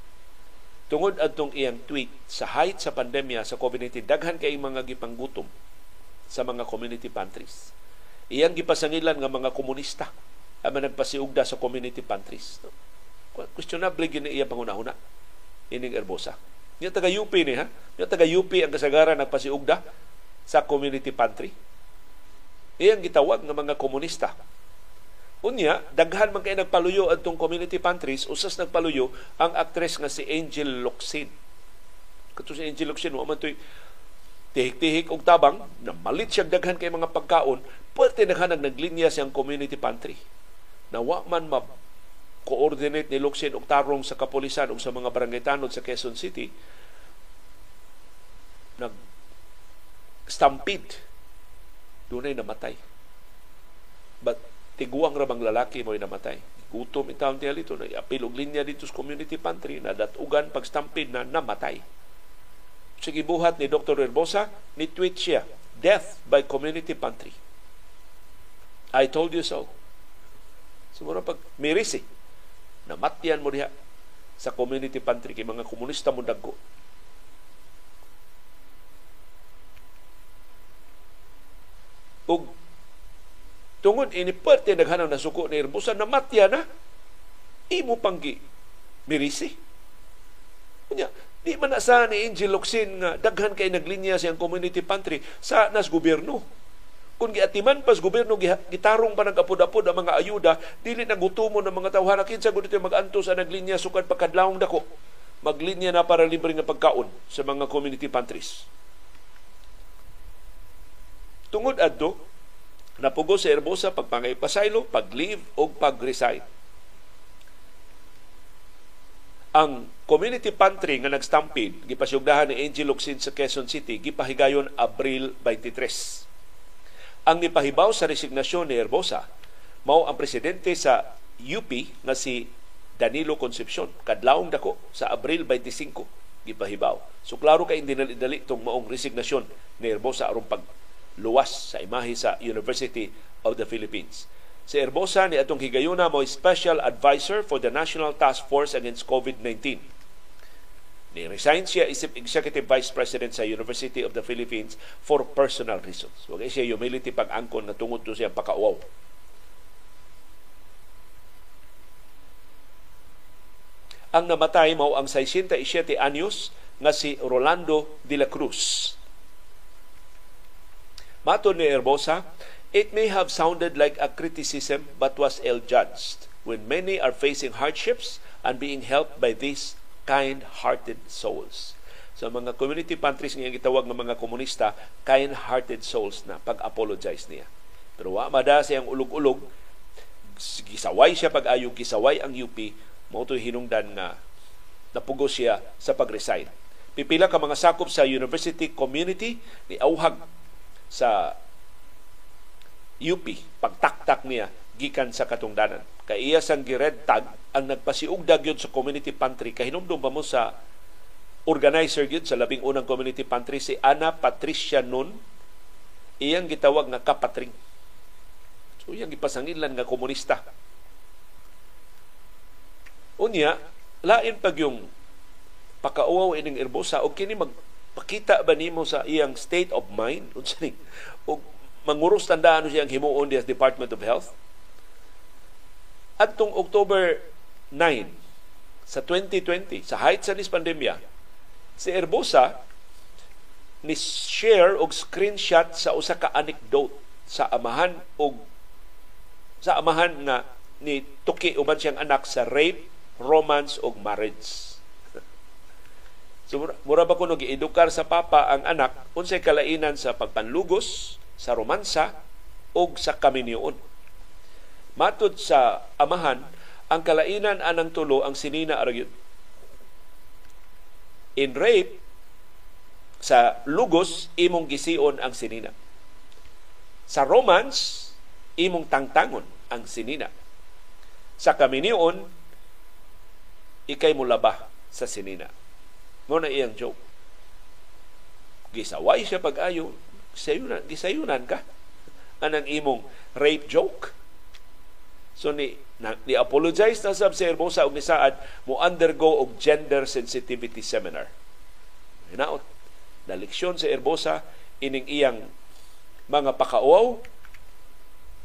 Tungod adtong iyang tweet sa height sa pandemya sa COVID-19, daghan kay mga gipanggutom sa mga community pantries. Iyang gipasangilan nga mga komunista ang nagpasiugda sa community pantries. No? Questionable gini iya pangunahuna ining Erbosa. Niya taga UP ni ha. Niya taga UP ang kasagaran nagpasiugda sa community pantry. Iyang gitawag ng mga komunista. Unya, daghan man kay nagpaluyo adtong community pantries, usas nagpaluyo ang actress nga si Angel Locsin. Kato si Angel Locsin, wa man toy tihik-tihik og tabang, na malit siya daghan kay mga pagkaon, pwerte daghan naglinya siyang community pantry. Na wa man ma coordinate ni Luxin og tarong sa kapulisan ug sa mga barangay sa Quezon City nag stampede dunay namatay. But tiguang ra bang lalaki mo'y namatay? Gutom itawon tiya dito. Na apil og linya dito sa community pantry na datugan pag stampede na namatay. Sige buhat ni Dr. Herbosa ni tweet siya. Death by community pantry I told you so. Siguro pag miris eh namatyan mo diha sa community pantry kay mga komunista mo dagko. Ug tungod ini parte naghanang nasuko ni Herbosa namatya na imo panggi mirisi Kunya, di man sa ni Angel Locsin nga daghan kay naglinya siyang community pantry sa nas gobyerno kung giatiman pas gobyerno gitarong pa nagapod-apod ang mga ayuda, dili na gutumo ng mga tawhana kinsa gud maganto sa naglinya sukad pagkadlawong dako. Maglinya na para libre nga pagkaon sa mga community pantries. Tungod adto, napugo sa Herbosa pagpangay pasaylo, pag-leave o pag-resign. Ang community pantry nga nagstampede gipasugdahan ni Angel Locsin sa Quezon City gipahigayon Abril 23 ang nipahibaw sa resignasyon ni Herbosa mao ang presidente sa UP nga si Danilo Concepcion kadlawong dako sa Abril 25 gipahibaw. So klaro kay dali-dali tong maong resignasyon ni Herbosa aron pag luwas sa imahe sa University of the Philippines. Si Herbosa ni atong higayuna mo special advisor for the National Task Force against COVID-19 Ni-resign siya isip Executive Vice President sa University of the Philippines for personal reasons. Wag siya humility pag-angkon na tungod to siya pakauaw. Ang namatay mao ang 67 anyos nga si Rolando de la Cruz. Mato ni Herbosa, it may have sounded like a criticism but was ill-judged when many are facing hardships and being helped by this kind-hearted souls. So mga community pantries nga gitawag ng mga komunista, kind-hearted souls na pag-apologize niya. Pero wa mada siyang ulog-ulog, gisaway siya pag-ayog, gisaway ang UP, mao hinungdan nga napugo siya sa pag-resign. Pipila ka mga sakop sa university community ni auhag sa UP pagtaktak niya gikan sa katungdanan. Kay iya sang gired tag ang nagpasiugda gyud sa community pantry kay hinumdum pa mo sa organizer gyud sa labing unang community pantry si Ana Patricia Nun iyang gitawag nga kapatring. So iyang gipasangilan nga komunista. Unya, lain pag yung pakauaw ining Erbosa o kini magpakita ba nimo sa iyang state of mind unsa ni og manguros tandaan siyang himuon sa Department of Health Adtong October 9 sa 2020, sa height sa nis pandemya, si Erbosa ni share og screenshot sa usa ka anecdote sa amahan og sa amahan nga ni tuki uban siyang anak sa rape, romance og marriage. so mura, ba kuno giedukar sa papa ang anak unsay kalainan sa pagpanlugos, sa romansa og sa kaminyoon. Matod sa amahan, ang kalainan anang tulo ang sinina aragyod. In rape, sa lugos, imong gision ang sinina. Sa romance, imong tangtangon ang sinina. Sa kaminion, ikay mo laba sa sinina. Mo na iyang joke. Gisaway siya pag-ayo, gisayunan, gisayunan ka. Anang imong rape joke. So ni na, ni apologize na sab si Hermosa og ni Saad mo undergo og gender sensitivity seminar. Hinaot na leksyon si Herbosa ining iyang mga pakauaw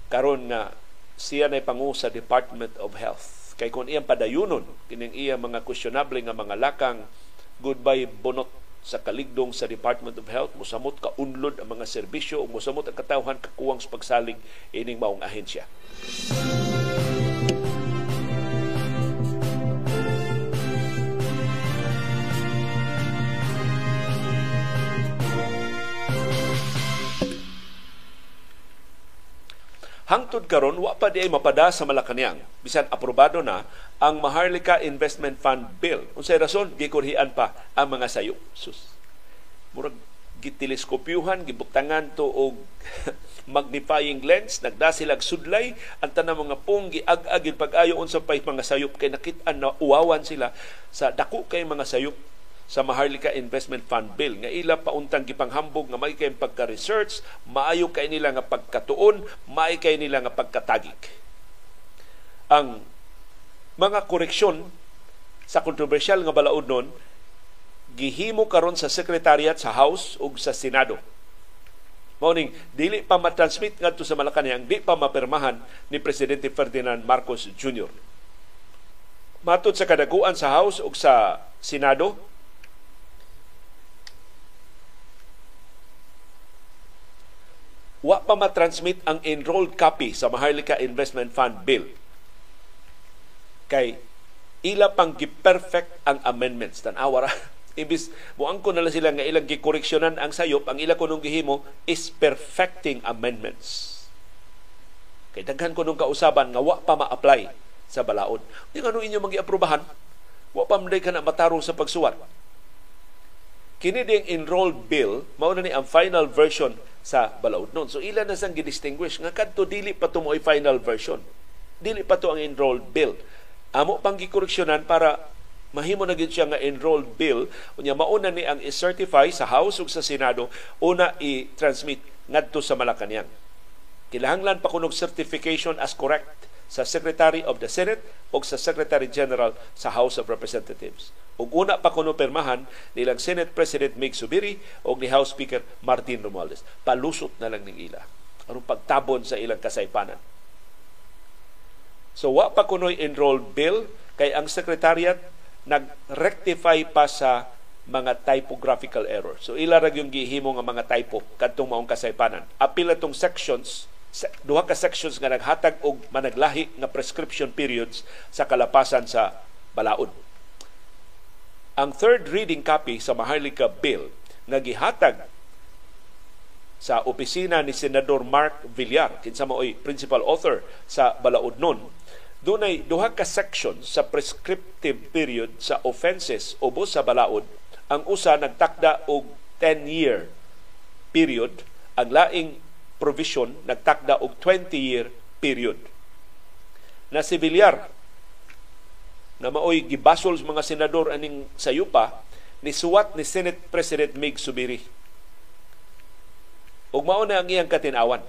karon nga siya na pangu sa Department of Health. Kay kung iyang padayunon, kining iyang mga questionable nga mga lakang goodbye bunot sa kaligdong sa Department of Health, musamot ka unlod ang mga serbisyo o musamot ang katawhan kakuwang sa pagsalig ining maong ahensya. Hangtod karon wa pa di mapada sa Malacañang bisan aprobado na ang Maharlika Investment Fund Bill. Unsay rason gikurhian pa ang mga sayo. Sus. Murag giteleskopyuhan, gibuktangan to og magnifying lens, nagdasilag sudlay, ang tanang mga pong giag-agil pag-ayo unsa pay mga sayop kay nakit-an na uwawan sila sa dako kay mga sayop sa Maharlika Investment Fund Bill nga ila pauntang gipanghambog nga may kay pagka-research, maayo kay nila nga pagkatuon, maay nila nga pagkatagik. Ang mga koreksyon sa kontrobersyal nga balaod nun gihimo karon sa Secretariat sa House ug sa Senado. Morning, dili pa matransmit ngadto sa Malacañang, di pa mapirmahan ni Presidente Ferdinand Marcos Jr. Matod sa kadaguan sa House ug sa Senado, wa pa matransmit ang enrolled copy sa Maharlika Investment Fund Bill. Kay ila pang gi-perfect ang amendments. Tan awara ibis buang ko na lang sila nga ilang gikoreksyonan ang sayop. Ang ila kunong gihimo is perfecting amendments. Kay daghan ko nung kausaban nga wa pa ma-apply sa balaod. Di nga inyo magi-aprobahan wa pa man ka na matarong sa pagsuwat kini ding enrolled bill mao na ni ang final version sa balaod nun. So ilan na sang gidistinguish nga kadto dili pa to mo'y final version. Dili pa to ang enrolled bill. Amo pang gikoreksyonan para mahimo na gid siya nga enrolled bill unya mauna ni ang i-certify sa House ug sa Senado una i-transmit ngadto sa Malacañang. Kilahanglan pa kunog certification as correct sa Secretary of the Senate o sa Secretary General sa House of Representatives. Ug una pa kuno permahan nilang Senate President Mig Subiri o ni House Speaker Martin Romualdez. Palusot na lang ning ila. Aron pagtabon sa ilang kasaypanan. So wa pa kuno'y enrolled bill kay ang Secretariat nag-rectify pa sa mga typographical errors. So ila ra yung gihimo nga mga typo kadtong maong kasaypanan. Apil atong sections duha ka sections nga naghatag og managlahi nga prescription periods sa kalapasan sa balaod. Ang third reading copy sa Maharlika Bill nga gihatag sa opisina ni Senador Mark Villar, kinsa mao'y principal author sa balaod nun, dunay duha ka sections sa prescriptive period sa offenses ubos sa balaod. Ang usa nagtakda og 10-year period, ang laing provision nagtakda og 20-year period. Na si Villar na maoy gibasol mga senador aning sayupa ni suwat ni Senate President Mig Subiri. Ug mao na ang iyang katinawan.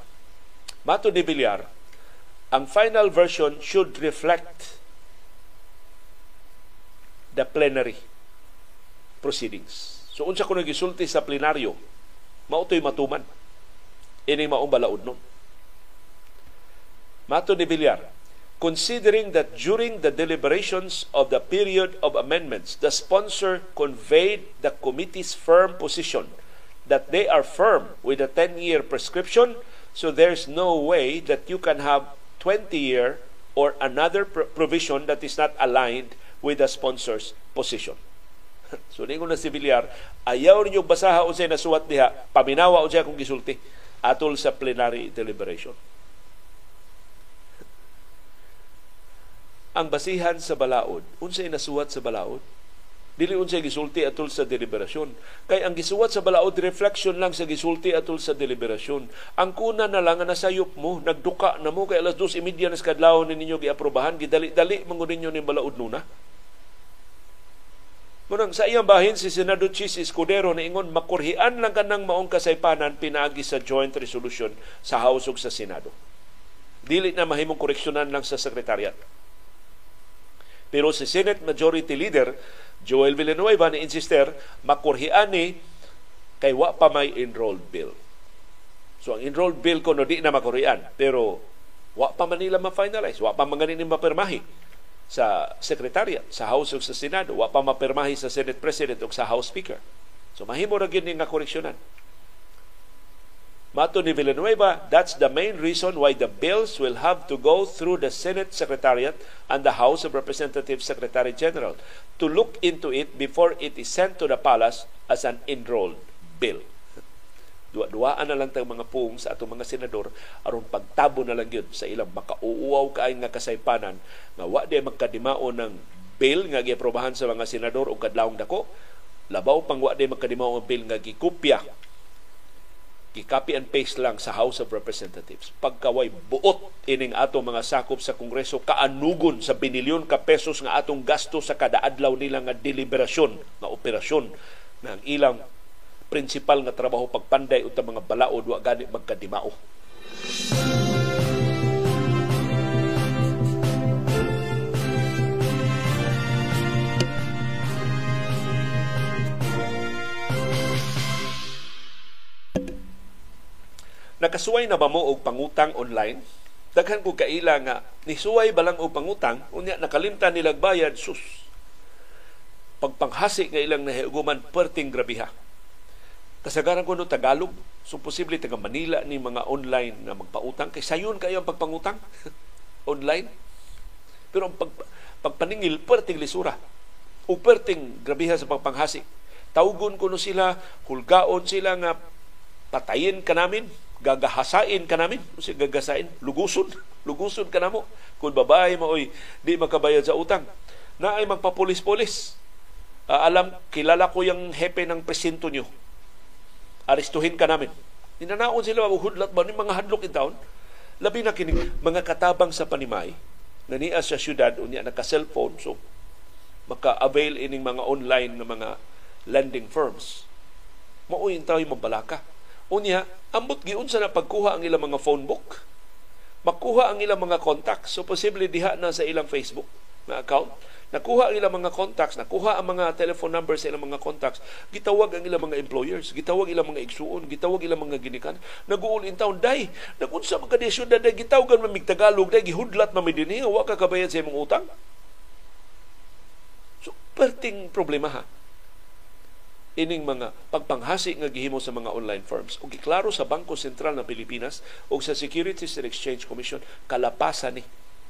Mato ni Villar, ang final version should reflect the plenary proceedings. So unsa kuno gisulti sa plenaryo, mao matuman ini maong balaod nun. Mato ni Villar, considering that during the deliberations of the period of amendments, the sponsor conveyed the committee's firm position that they are firm with a 10-year prescription, so there's no way that you can have 20-year or another provision that is not aligned with the sponsor's position. so ningon na si Villar, ayaw ninyo basaha unsay nasuwat diha, paminawa unsay akong gisulti atol sa plenary deliberation. Ang basihan sa balaod, unsay nasuwat sa balaod? Dili unsay gisulti atol sa deliberasyon. Kay ang gisuwat sa balaod reflection lang sa gisulti atol sa deliberasyon. Ang kuna na lang nga nasayop mo, nagduka na mo kay alas 2:30 na kadlaw ni ninyo giaprobahan, gidali-dali mangun ninyo ni balaod nuna. Munang sa iyang bahin si Senador Chis Escudero na ingon makurhian lang kanang maong kasaypanan pinagi sa joint resolution sa House ug sa Senado. Dili na mahimong koreksyonan lang sa sekretariat. Pero si Senate Majority Leader Joel Villanueva ni insister makurhian ni kay wa pa may enrolled bill. So ang enrolled bill ko no di na makurhian pero wa pa man nila ma-finalize, wa pa man ganin mapirmahi sa Secretariat, sa House ug sa Senado, wa pa mapirmahi sa Senate President ug sa House Speaker. So mahimo ra gyud nga koreksyonan. Mato ni Villanueva, that's the main reason why the bills will have to go through the Senate Secretariat and the House of Representatives Secretary General to look into it before it is sent to the palace as an enrolled bill. Duwa-duwaan na lang tayong mga pung sa atong mga senador aron pagtabo na lang yun sa ilang makauuaw kaay nga kasaypanan nga wa di magkadimao ng bill nga giaprobahan sa mga senador o kadlawong dako labaw pang wa di magkadimao ang bill nga gikopya gi-copy and paste lang sa House of Representatives. Pagkaway buot ining ato mga sakop sa Kongreso kaanugon sa binilyon ka pesos nga atong gasto sa kada adlaw nila nga deliberasyon, nga operasyon ng ilang prinsipal nga trabaho pagpanday uta mga balaod wa gani magkadimao. Nakasuway na ba mo og pangutang online? Daghan ko kaila nga nisuway ba lang og pangutang unya nakalimtan nilag bayad sus. Pagpanghasi nga ilang nahiuguman perting grabiha kasagaran ko no Tagalog. So posible taga Manila ni mga online na magpautang. Kay sayon kayo ang pagpangutang. Online. Pero ang pag, pagpaningil perting lisura. O perting grabiha sa pagpanghasi tawgon ko no sila hulgaon sila nga patayin ka namin gagahasain ka namin. Kasi gagasain. Luguson. Luguson ka namo. Kung babae mo oy di makabayad sa utang. Na ay magpapulis-pulis. Uh, alam kilala ko yung hepe ng presinto nyo aristuhin ka namin. Ninanaon sila hudlat ba ni mga hadlok in town? Labi na kini mga katabang sa panimay na niya sa syudad unya naka cellphone so maka-avail ining mga online na mga lending firms. Mauyin tayo mabalaka. Unya, ambot giunsa na pagkuha ang ilang mga phone book. Makuha ang ilang mga contacts. So, posible diha na sa ilang Facebook na account Nakuha ang ilang mga contacts, nakuha ang mga telephone numbers sa ilang mga contacts, gitawag ang ilang mga employers, gitawag ilang mga igsuon, gitawag ilang mga ginikan, naguul in town, day, nagunsa mga kadisyon na gitawagan mamig Tagalog, day, gihudlat mamig din wa ka kabayad sa imong utang. So, perting problema ha ining mga pagpanghasi nga gihimo sa mga online firms. Ug giklaro sa Bangko Sentral ng Pilipinas ug sa Securities and Exchange Commission kalapasan ni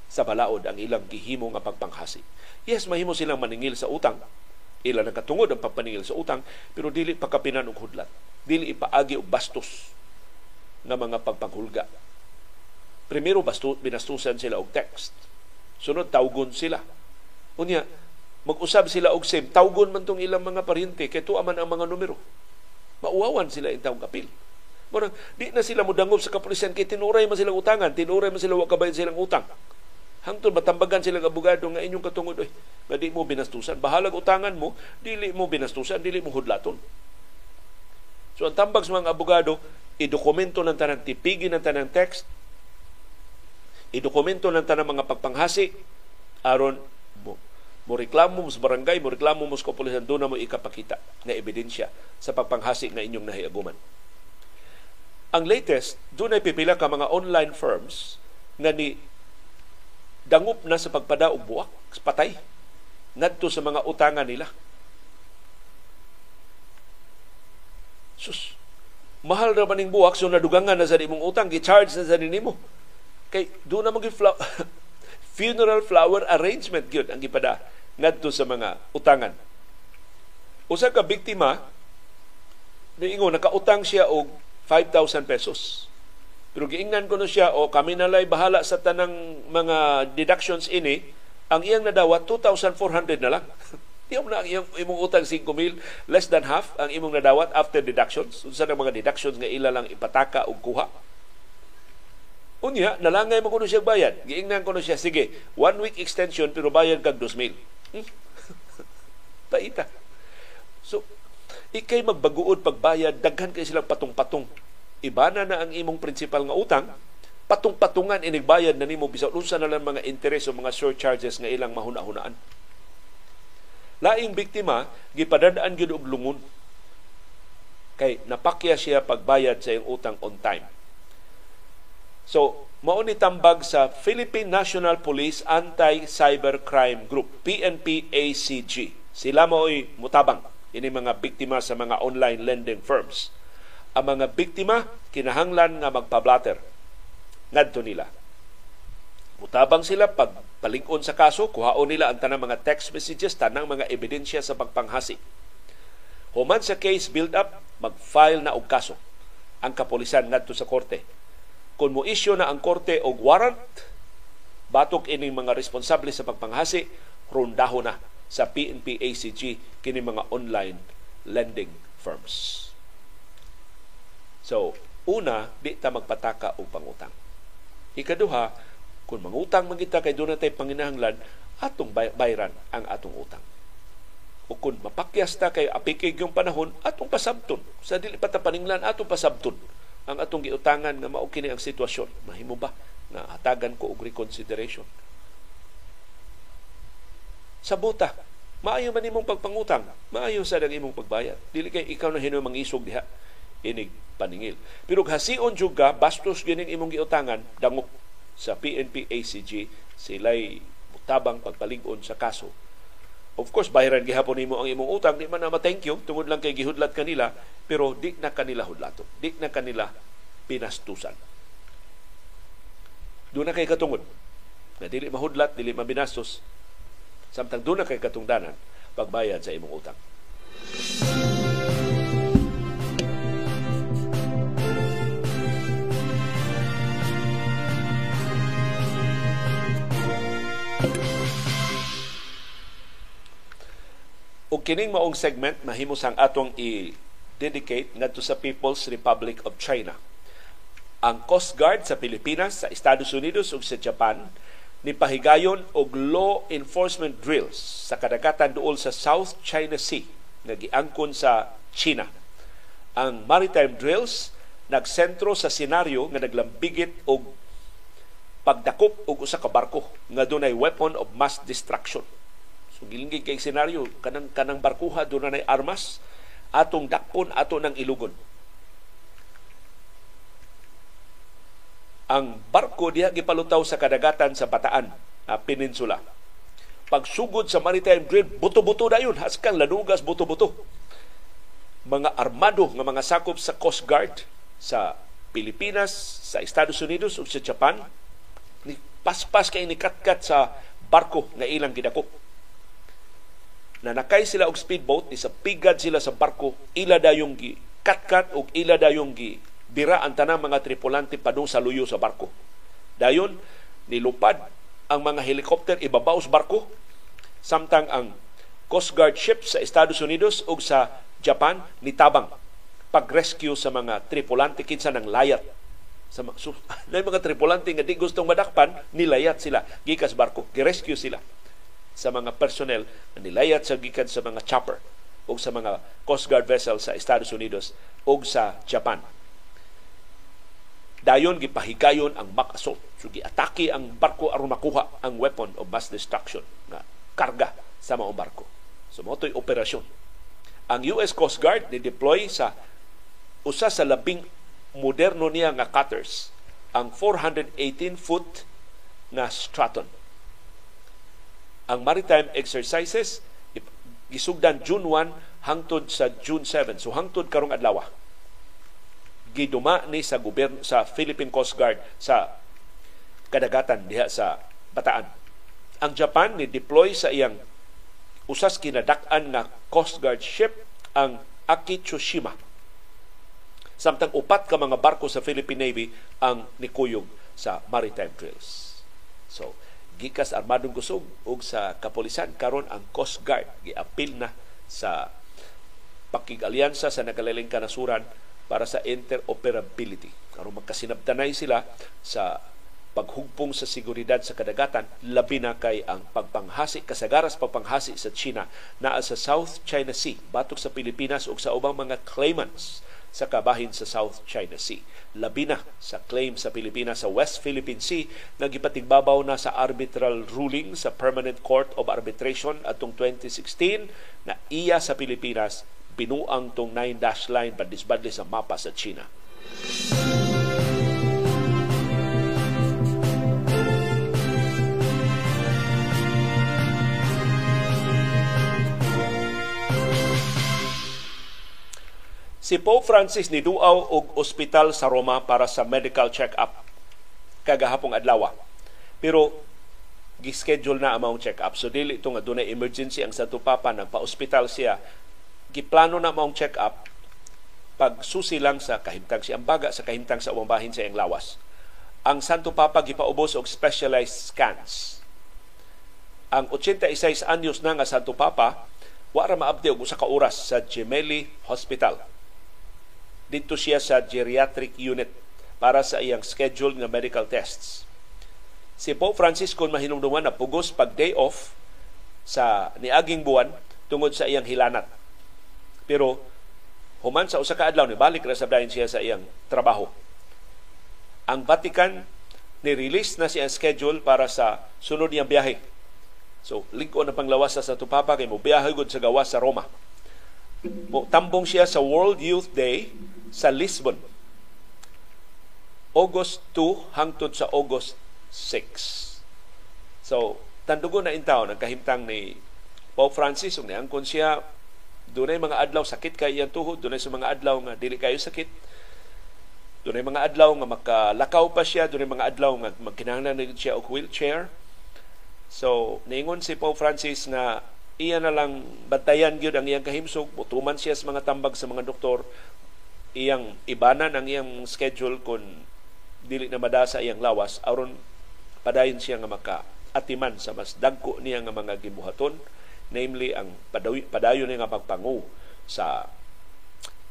sa balaod ang ilang gihimo nga pagpanghasi. Yes, mahimo silang maningil sa utang. Ila nakatungod ang pagpaningil sa utang, pero dili pagkapinan og hudlat. Dili ipaagi og bastos nga mga pagpanghulga. Primero, basto, binastusan sila og text. Sunod, tawgon sila. Unya, mag-usab sila og SIM, tawgon man tong ilang mga paryente, kay tuwa man ang mga numero. Mauwawan sila intawong kapil. Murang, di na sila mudangob sa kapulisan kay tinuray man silang utangan, tinuray man sila wa kabayad silang utang. Hangtod matambagan sila abogado nga inyong katungod oy, nga di mo binastusan. Bahalag utangan mo, dili mo binastusan, dili mo hudlaton. So ang tambag sa mga abogado, idokumento ng tanang tipigin ng tanang text, idokumento ng tanang mga pagpanghasi, aron mo, mo reklamo mo sa barangay, mo reklamo mo sa kapulisan, doon na mo ikapakita na ebidensya sa pagpanghasi na inyong nahiaguman. Ang latest, doon ay pipila ka mga online firms nga ni dangup na sa pagpada og buwak, patay ngadto sa mga utangan nila. Sus, mahal ra maning buwak so nadugangan na sa imong utang, gi-charge na sa nimo. Kay do na magi funeral flower arrangement gyud ang gipada ngadto sa mga utangan. Usa ka biktima niingon nakautang siya og 5,000 pesos pero giingnan ko na siya, o kami nalay bahala sa tanang mga deductions ini, ang iyang nadawat 2,400 na lang. Di na ang iyong imong utang 5,000, less than half ang imong nadawat after deductions. Unsa na mga deductions nga ila lang ipataka o kuha. Unya, nalangay mo kuno siya bayad. Giingnan ko na siya, sige, one week extension pero bayad kag 2,000. Hmm? Paita. So, ikay magbaguod pagbayad, daghan kay silang patong-patong. Iba na ang imong principal nga utang, patong-patungan inigbayad na nimo bisan unsa na lang mga interes o mga surcharges nga ilang mahuna-hunaan. Laing biktima gipadadaan gyud og lungon kay napakya siya pagbayad sa iyong utang on time. So, mao ni tambag sa Philippine National Police Anti-Cybercrime Group, PNP-ACG. Sila mo'y mutabang ini mga biktima sa mga online lending firms. Ang mga biktima kinahanglan nga magpablatter ngadto nila. Mutabang sila pag palingon sa kaso, kuhaon nila ang tanang mga text messages, tanang mga ebidensya sa pagpanghasi. Human sa case build up, mag-file na og kaso ang kapulisan ngadto sa korte. Kung mo issue na ang korte og warrant, batok ining mga responsable sa pagpanghasi, rundaho na sa PNP ACG kini mga online lending firms. So, una, di ta magpataka og pangutang. Ikaduha, kung mangutang magita kay doon tay panginahanglan, atong bayran ang atong utang. O kung mapakyas ta kay apikig yung panahon, atong pasabton. Sa dili pa atong pasabton ang atong giutangan nga mao kini ang sitwasyon. Mahimo ba na hatagan ko og reconsideration? Sa buta, maayo man imong pagpangutang, maayo sa imong pagbayad. Dili kay ikaw na hinuy mangisog diha inig paningil. Pero hasion jud ka bastos gining imong giutangan dangok sa PNP ACG sila'y mutabang pagpalig-on sa kaso Of course, bayaran gihapon nimo ang imong utang, di man na ma-thank you, tungod lang kay gihudlat kanila, pero di na kanila hudlato. Di na kanila pinastusan. Doon na kay katungod. Na dili mahudlat, dili mabinastos. Samtang doon na kay katungdanan, pagbayad sa imong utang. O kining maong segment mahimo sang atong i-dedicate ngadto sa People's Republic of China. Ang Coast Guard sa Pilipinas, sa Estados Unidos ug sa Japan ni pahigayon og law enforcement drills sa kadagatan duol sa South China Sea nga giangkon sa China. Ang maritime drills nagsentro sa senaryo nga naglambigit og pagdakop og usa ka barko nga dunay weapon of mass destruction So gilingig kay senaryo kanang kanang barkuha do na armas atong dakpon ato ng ilugon. Ang barko diha gipalutaw sa kadagatan sa Bataan, uh, Peninsula. Pagsugod sa maritime drill, buto-buto na yun. Haskang lanugas, buto-buto. Mga armado nga mga sakop sa Coast Guard sa Pilipinas, sa Estados Unidos ug sa Japan, ni paspas kay nikatkat sa barko nga ilang gidakop na nakay sila og speedboat ni sa pigad sila sa barko ila dayong gi katkat og ila dayong gi bira ang tanang mga tripulante padung sa luyo sa barko. Dayon nilupad ang mga helicopter ibabaw sa barko samtang ang Coast Guard ship sa Estados Unidos ug sa Japan nitabang pag-rescue sa mga tripulante kinsa nang layat. Sa so, na mga tripulante nga di gustong madakpan nilayat sila gikas barko gi-rescue sila sa mga personnel na nilayat sa gikan sa mga chopper o sa mga Coast Guard vessel sa Estados Unidos o sa Japan. Dayon gipahigayon ang makasot. So giatake ang barko aron makuha ang weapon of mass destruction nga karga sa mga barko. So mo operasyon. Ang US Coast Guard ni deploy sa usa sa labing moderno niya nga cutters ang 418 foot na Straton ang maritime exercises gisugdan June 1 hangtod sa June 7. So hangtod karong adlaw. Giduma ni sa gobyerno sa Philippine Coast Guard sa kadagatan diha sa Bataan. Ang Japan ni deploy sa iyang usas kinadak-an nga Coast Guard ship ang Akitsushima. Samtang upat ka mga barko sa Philippine Navy ang nikuyog sa maritime drills. So, gikas armadong kusog ug sa kapolisan karon ang Coast Guard giapil na sa pakigalyansa sa nagalaling kanasuran para sa interoperability. Karon magkasinabtanay sila sa paghugpong sa seguridad sa kadagatan labi na kay ang pagpanghasi kasagaras pagpanghasi sa China naa sa South China Sea batok sa Pilipinas ug sa ubang mga claimants sa kabahin sa South China Sea. Labi sa claim sa Pilipinas sa West Philippine Sea nga gipatigbabaw na sa arbitral ruling sa Permanent Court of Arbitration atong 2016 na iya sa Pilipinas binuang tong nine dash line padisbadli sa mapa sa China. Si Pope Francis ni duaw og ospital sa Roma para sa medical check-up kagahapong adlaw. Pero gischedule na among check-up. So dili ito nga dunay emergency ang Santo Papa nagpa-ospital siya. Giplano na among check-up pag susi lang sa kahimtang siyang baga sa kahimtang sa umambahin sa iyang lawas. Ang Santo Papa gipaubos og specialized scans. Ang 86 anyos na nga Santo Papa wa ra maabdi og usa ka oras sa Gemelli Hospital dito siya sa geriatric unit para sa iyang schedule nga medical tests. Si Pope Francis kung mahinungduman na pugos pag day off sa niaging buwan tungod sa iyang hilanat. Pero human sa usa ka adlaw ni balik ra siya sa iyang trabaho. Ang Vatican ni-release na siya schedule para sa sunod niyang biyahe. So, lingko na panglawas sa Santo Papa kay mo biyahe gud sa gawas sa Roma. Tambong siya sa World Youth Day sa Lisbon. August 2 hangtod sa August 6. So, tandugo na intaw ang kahimtang ni Pope Francis ug niangkon siya dunay mga adlaw sakit kay iyang tuhod, dunay sa mga adlaw nga dili kayo sakit. Dunay mga adlaw nga makalakaw pa siya, dunay mga adlaw nga magkinahanglan siya og wheelchair. So, niingon si Pope Francis nga iya na lang bantayan gyud ang iyang kahimsog, mutuman siya sa mga tambag sa mga doktor iyang ibanan ang iyang schedule kung dili na madasa iyang lawas aron padayon siya nga maka atiman sa mas dagko niya nga mga gibuhaton namely ang padayon, niya nga pagpangu sa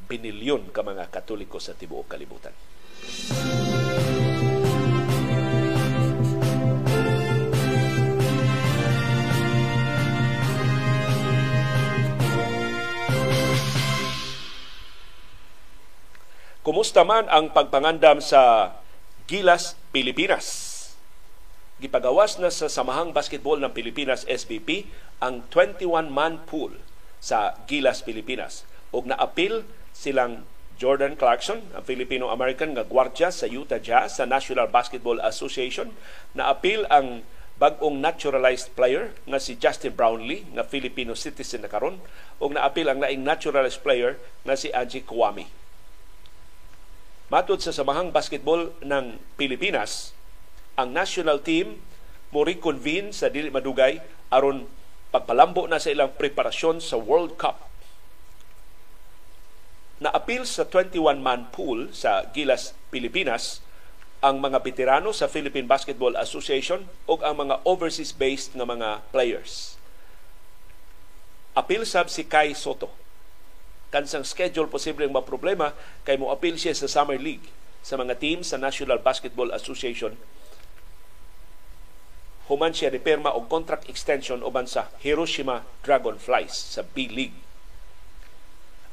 binilyon ka mga katoliko sa tibuok kalibutan. Kumusta man ang pagpangandam sa Gilas, Pilipinas? Gipagawas na sa Samahang Basketball ng Pilipinas, SBP, ang 21-man pool sa Gilas, Pilipinas. Og naapil silang Jordan Clarkson, ang Filipino-American nga gwardya sa Utah Jazz sa National Basketball Association. Naapil ang bagong naturalized player nga si Justin Brownlee nga Filipino citizen na karon ug naapil ang laing naturalized player nga si Angie Kwame Matod sa Samahang Basketball ng Pilipinas, ang national team mo reconvene sa dili madugay aron pagpalambo na sa ilang preparasyon sa World Cup. Na-appeal sa 21-man pool sa Gilas, Pilipinas ang mga veterano sa Philippine Basketball Association o ang mga overseas-based na mga players. Appeal sab si Kai Soto kansang schedule posibleng problema kay mo appeal siya sa Summer League sa mga team sa National Basketball Association human siya ni perma og contract extension uban sa Hiroshima Dragonflies sa B-League.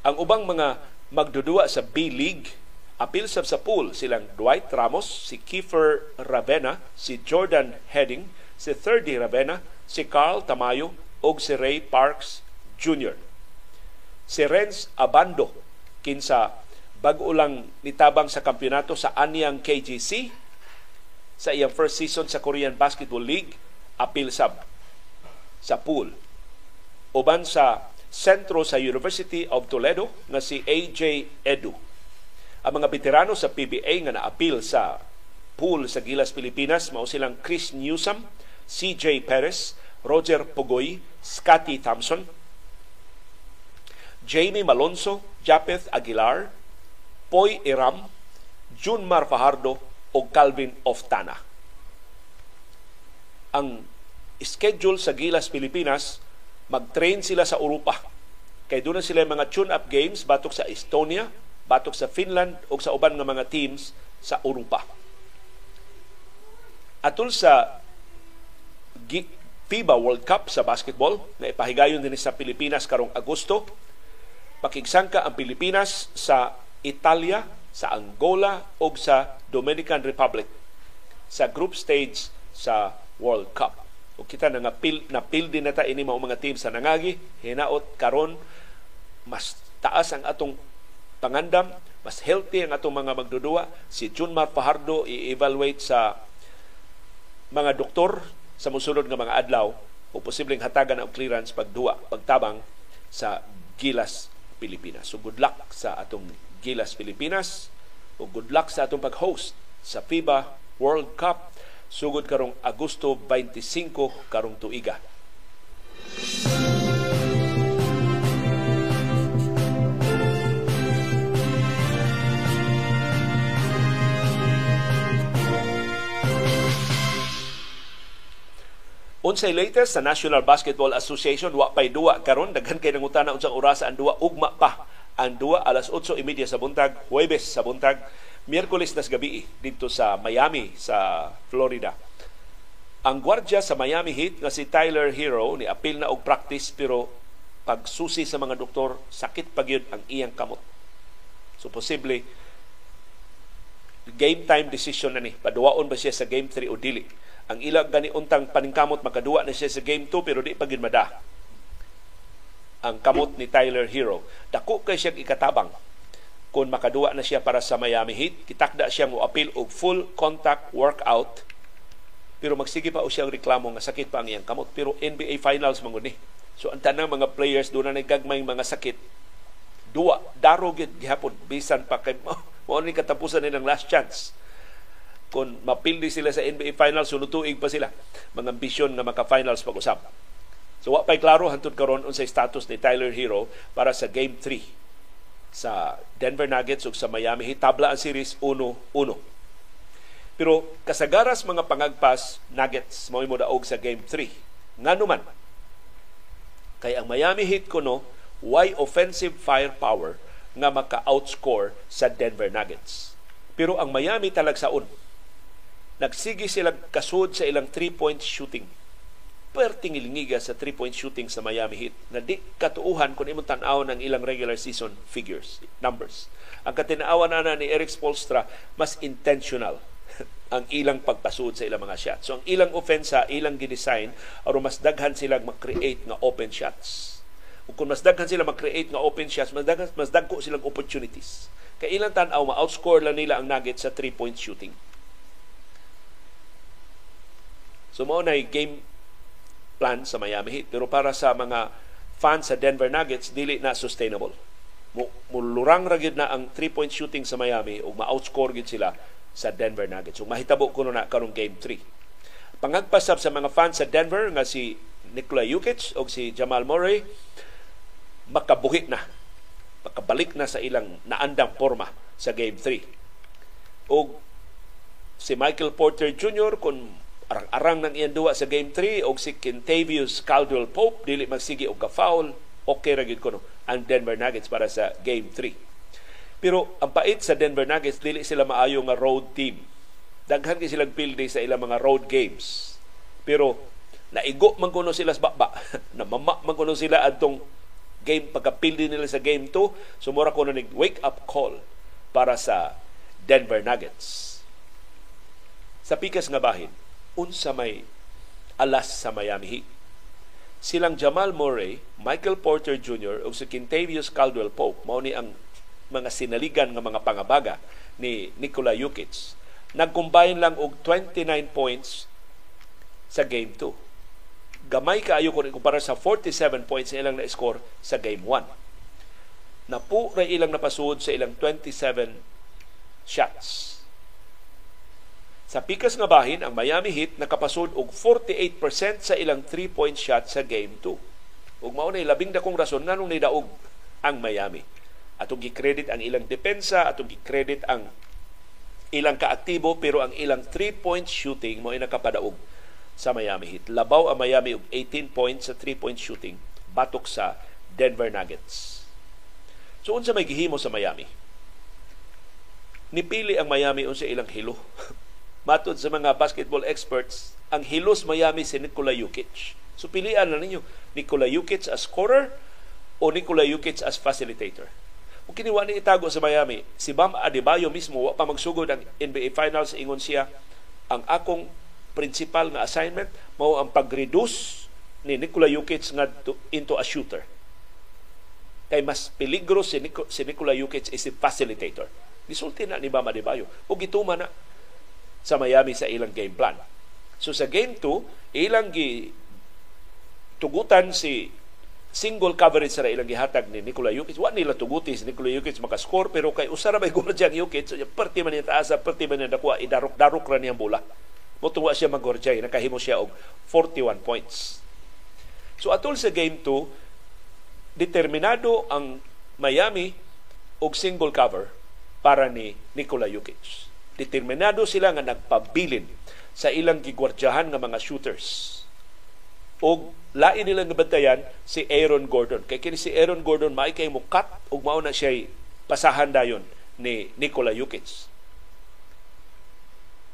Ang ubang mga magdudua sa B-League apil sab sa pool silang Dwight Ramos, si Kiefer Ravena, si Jordan Heading, si Thirdy Ravena, si Carl Tamayo ug si Ray Parks Jr si Renz Abando kinsa bag-o lang nitabang sa kampeonato sa Anyang KGC sa iyang first season sa Korean Basketball League apil sab sa pool. Uban sa sentro sa University of Toledo na si AJ Edu. Ang mga veterano sa PBA nga naapil sa pool sa Gilas Pilipinas mao silang Chris Newsom, CJ Perez, Roger Pugoy, Scotty Thompson, Jamie Malonzo, Japeth Aguilar, Poy Iram, Junmar Fajardo o Calvin Oftana. Ang schedule sa Gilas Pilipinas, mag-train sila sa Europa. Kay doon sila mga tune-up games batok sa Estonia, batok sa Finland o sa uban nga mga teams sa Europa. Atol sa FIBA World Cup sa basketball na ipahigayon din sa Pilipinas karong Agosto. Pakigsangka ang Pilipinas sa Italia, sa Angola o sa Dominican Republic sa group stage sa World Cup. O kita na nga pil, na pil din nata ini mao mga team sa nangagi, hinaot karon mas taas ang atong pangandam, mas healthy ang atong mga magdudua. Si Junmar Fajardo i-evaluate sa mga doktor sa musunod nga mga adlaw o posibleng hatagan ang clearance pagduwa, pagtabang sa Gilas Pilipinas. So good luck sa atong Gilas Pilipinas o good luck sa atong pag-host sa FIBA World Cup sugod karong Agosto 25 karong tuiga. Unsay latest sa National Basketball Association wa pay duwa karon daghan kay nangutana unsang oras ang duwa ugma pa ang duwa alas 8:30 sa buntag Huwebes sa buntag Miyerkules nas gabi dito sa Miami sa Florida. Ang gwardya sa Miami Heat nga si Tyler Hero ni apil na og practice pero pagsusi sa mga doktor sakit pagyud ang iyang kamot. So posible game time decision na ni paduwaon ba siya sa game 3 o dili ang ilang gani untang paningkamot makaduwa na siya sa game 2 pero di pa gid mada. Ang kamot ni Tyler Hero. Dako kay siya ikatabang kung makaduwa na siya para sa Miami Heat. Kitakda siya mo appeal og full contact workout pero magsige pa o siyang reklamo nga sakit pa ang iyang kamot. Pero NBA Finals manguni. So ang tanang mga players doon na nagagmay mga sakit duwa daro gid gihapon bisan pa kay mo ni katapusan nilang last chance kung mapildi sila sa NBA Finals, sunutuig pa sila. Mga ambisyon nga maka-finals pag-usap. So, wa pa'y klaro hantod karon unsay status ni Tyler Hero para sa Game 3 sa Denver Nuggets ug sa Miami Heat. Tabla ang series 1-1. Pero kasagaras mga pangagpas Nuggets mo mo daog sa Game 3. Nga naman, kay ang Miami Heat kuno why offensive firepower nga maka-outscore sa Denver Nuggets. Pero ang Miami talagsaon nagsigi sila kasud sa ilang three-point shooting. Perting ilingiga sa three-point shooting sa Miami Heat na di katuuhan kung imong tan-aw ng ilang regular season figures, numbers. Ang katinaawan na ni Eric Spolstra, mas intentional ang ilang pagpasud sa ilang mga shots. So ang ilang offensa, ilang gidesign, aron mas daghan sila mag-create nga open shots. Ug kung mas daghan sila mag-create nga open shots, mas daghan mas dagko silang opportunities. Kay ilang tan-aw ma-outscore lang nila ang Nuggets sa three-point shooting. So mao na game plan sa Miami Heat. Pero para sa mga fans sa Denver Nuggets, dili na sustainable. Mulurang ra na ang three-point shooting sa Miami ug ma-outscore gid sila sa Denver Nuggets. So mahitabo kuno na karong game 3. Pangagpasab sa mga fans sa Denver nga si Nikola Jokic o si Jamal Murray makabuhi na makabalik na sa ilang naandang forma sa game 3. O si Michael Porter Jr. kung arang-arang ng iyang duwa sa game 3 og si Kentavious Caldwell Pope dili magsigi og ka-foul. Okay ra gid kuno ang Denver Nuggets para sa game 3 pero ang pait sa Denver Nuggets dili sila maayo nga road team. Daghan kay silang pildi sa ilang mga road games. Pero naigo man kuno sila sa baba. Namama man kuno sila adtong game pagkapildi nila sa game 2 sumura kuno nig wake up call para sa Denver Nuggets. Sa pikas nga bahin unsa may alas sa Miami Heat. Silang Jamal Murray, Michael Porter Jr. ug si Quintavious Caldwell Pope mao ni ang mga sinaligan nga mga pangabaga ni Nikola Jokic. Nag-combine lang og 29 points sa game 2. Gamay kaayo kung ikumpara sa 47 points na ilang na-score sa game 1. Napu ra ilang napasud sa ilang 27 shots sa pikas nga bahin, ang Miami Heat nakapasod og 48% sa ilang 3-point shot sa Game 2. Ug mao na labing dakong rason nganong nidaog ang Miami. Atong gi-credit ang ilang depensa, atong gi-credit ang ilang kaaktibo pero ang ilang 3-point shooting mo ay nakapadaog sa Miami Heat. Labaw ang Miami og 18 points sa 3-point shooting batok sa Denver Nuggets. So unsa may gihimo sa Miami? Nipili ang Miami unsa ilang hilo matod sa mga basketball experts, ang hilos Miami si Nikola Jokic. So pilian na ninyo, Nikola Jokic as scorer o Nikola Jokic as facilitator. Kung kiniwa ni itago sa Miami, si Bam Adebayo mismo wa pa magsugod ang NBA Finals ingon siya ang akong principal nga assignment mao ang pag-reduce ni Nikola Jokic nga into a shooter. Kay mas peligro si, Nico, si Nikola Jokic is a facilitator. Gisulti na ni Bam Adebayo o gituma na sa Miami sa ilang game plan. So sa game 2, ilang gi tugutan si single coverage sa ilang gihatag ni Nikola Jokic. Wa nila tuguti si Nikola Jokic makascore pero kay usara may gordya ang Jokic. So, perti man niya taasa, perti man niya nakuha, idarok-darok ra niyang bola. Mutuwa siya mag-gordya, nakahimo siya og 41 points. So atol sa game 2, determinado ang Miami og single cover para ni Nikola Jokic determinado sila nga nagpabilin sa ilang gigwardyahan nga mga shooters. O lain nilang nabantayan si Aaron Gordon. Kay kini si Aaron Gordon maay kay mukat ug mao na siya pasahan dayon ni Nikola Jokic.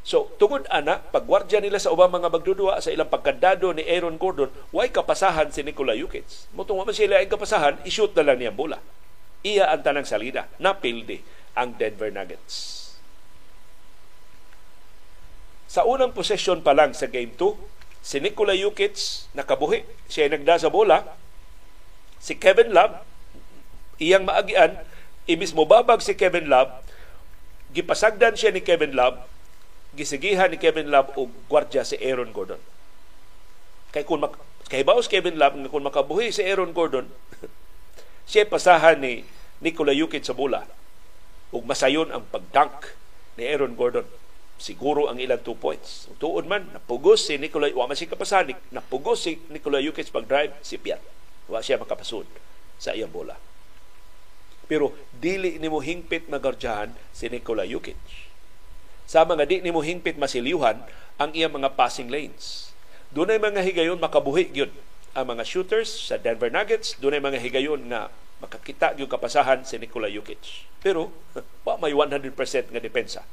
So, tungod ana, pagwardya nila sa ubang mga magdudua sa ilang pagkandado ni Aaron Gordon, way kapasahan si Nikola Jokic. Mutong man sila ay kapasahan, i-shoot na lang niya bola. Iya ang tanang salida. Napildi ang Denver Nuggets. Sa unang possession pa lang sa game 2, si Nikola Jokic nakabuhi. Siya ay nagda sa bola. Si Kevin Love, iyang maagian, imis mo babag si Kevin Love, gipasagdan siya ni Kevin Love, gisigihan ni Kevin Love og gwardya si Aaron Gordon. Kay kung mak kay baos Kevin Love nga kung makabuhi si Aaron Gordon, siya pasahan ni Nikola Jokic sa bola ug masayon ang pagdunk ni Aaron Gordon siguro ang ilang two points. Tuod man, napugos si Nikola, wa man si kapasanik, napugos si Nikola Jokic pag-drive, si Piat. Wa siya makapasud sa iyang bola. Pero dili ni mo hingpit magardyahan si Nikola Jokic. Sa mga di ni mo hingpit masiliuhan ang iyang mga passing lanes. Doon ay mga higayon makabuhi gyud ang mga shooters sa Denver Nuggets, doon ay mga higayon na makakita yung kapasahan si Nikola Jokic. Pero, wa may 100% nga depensa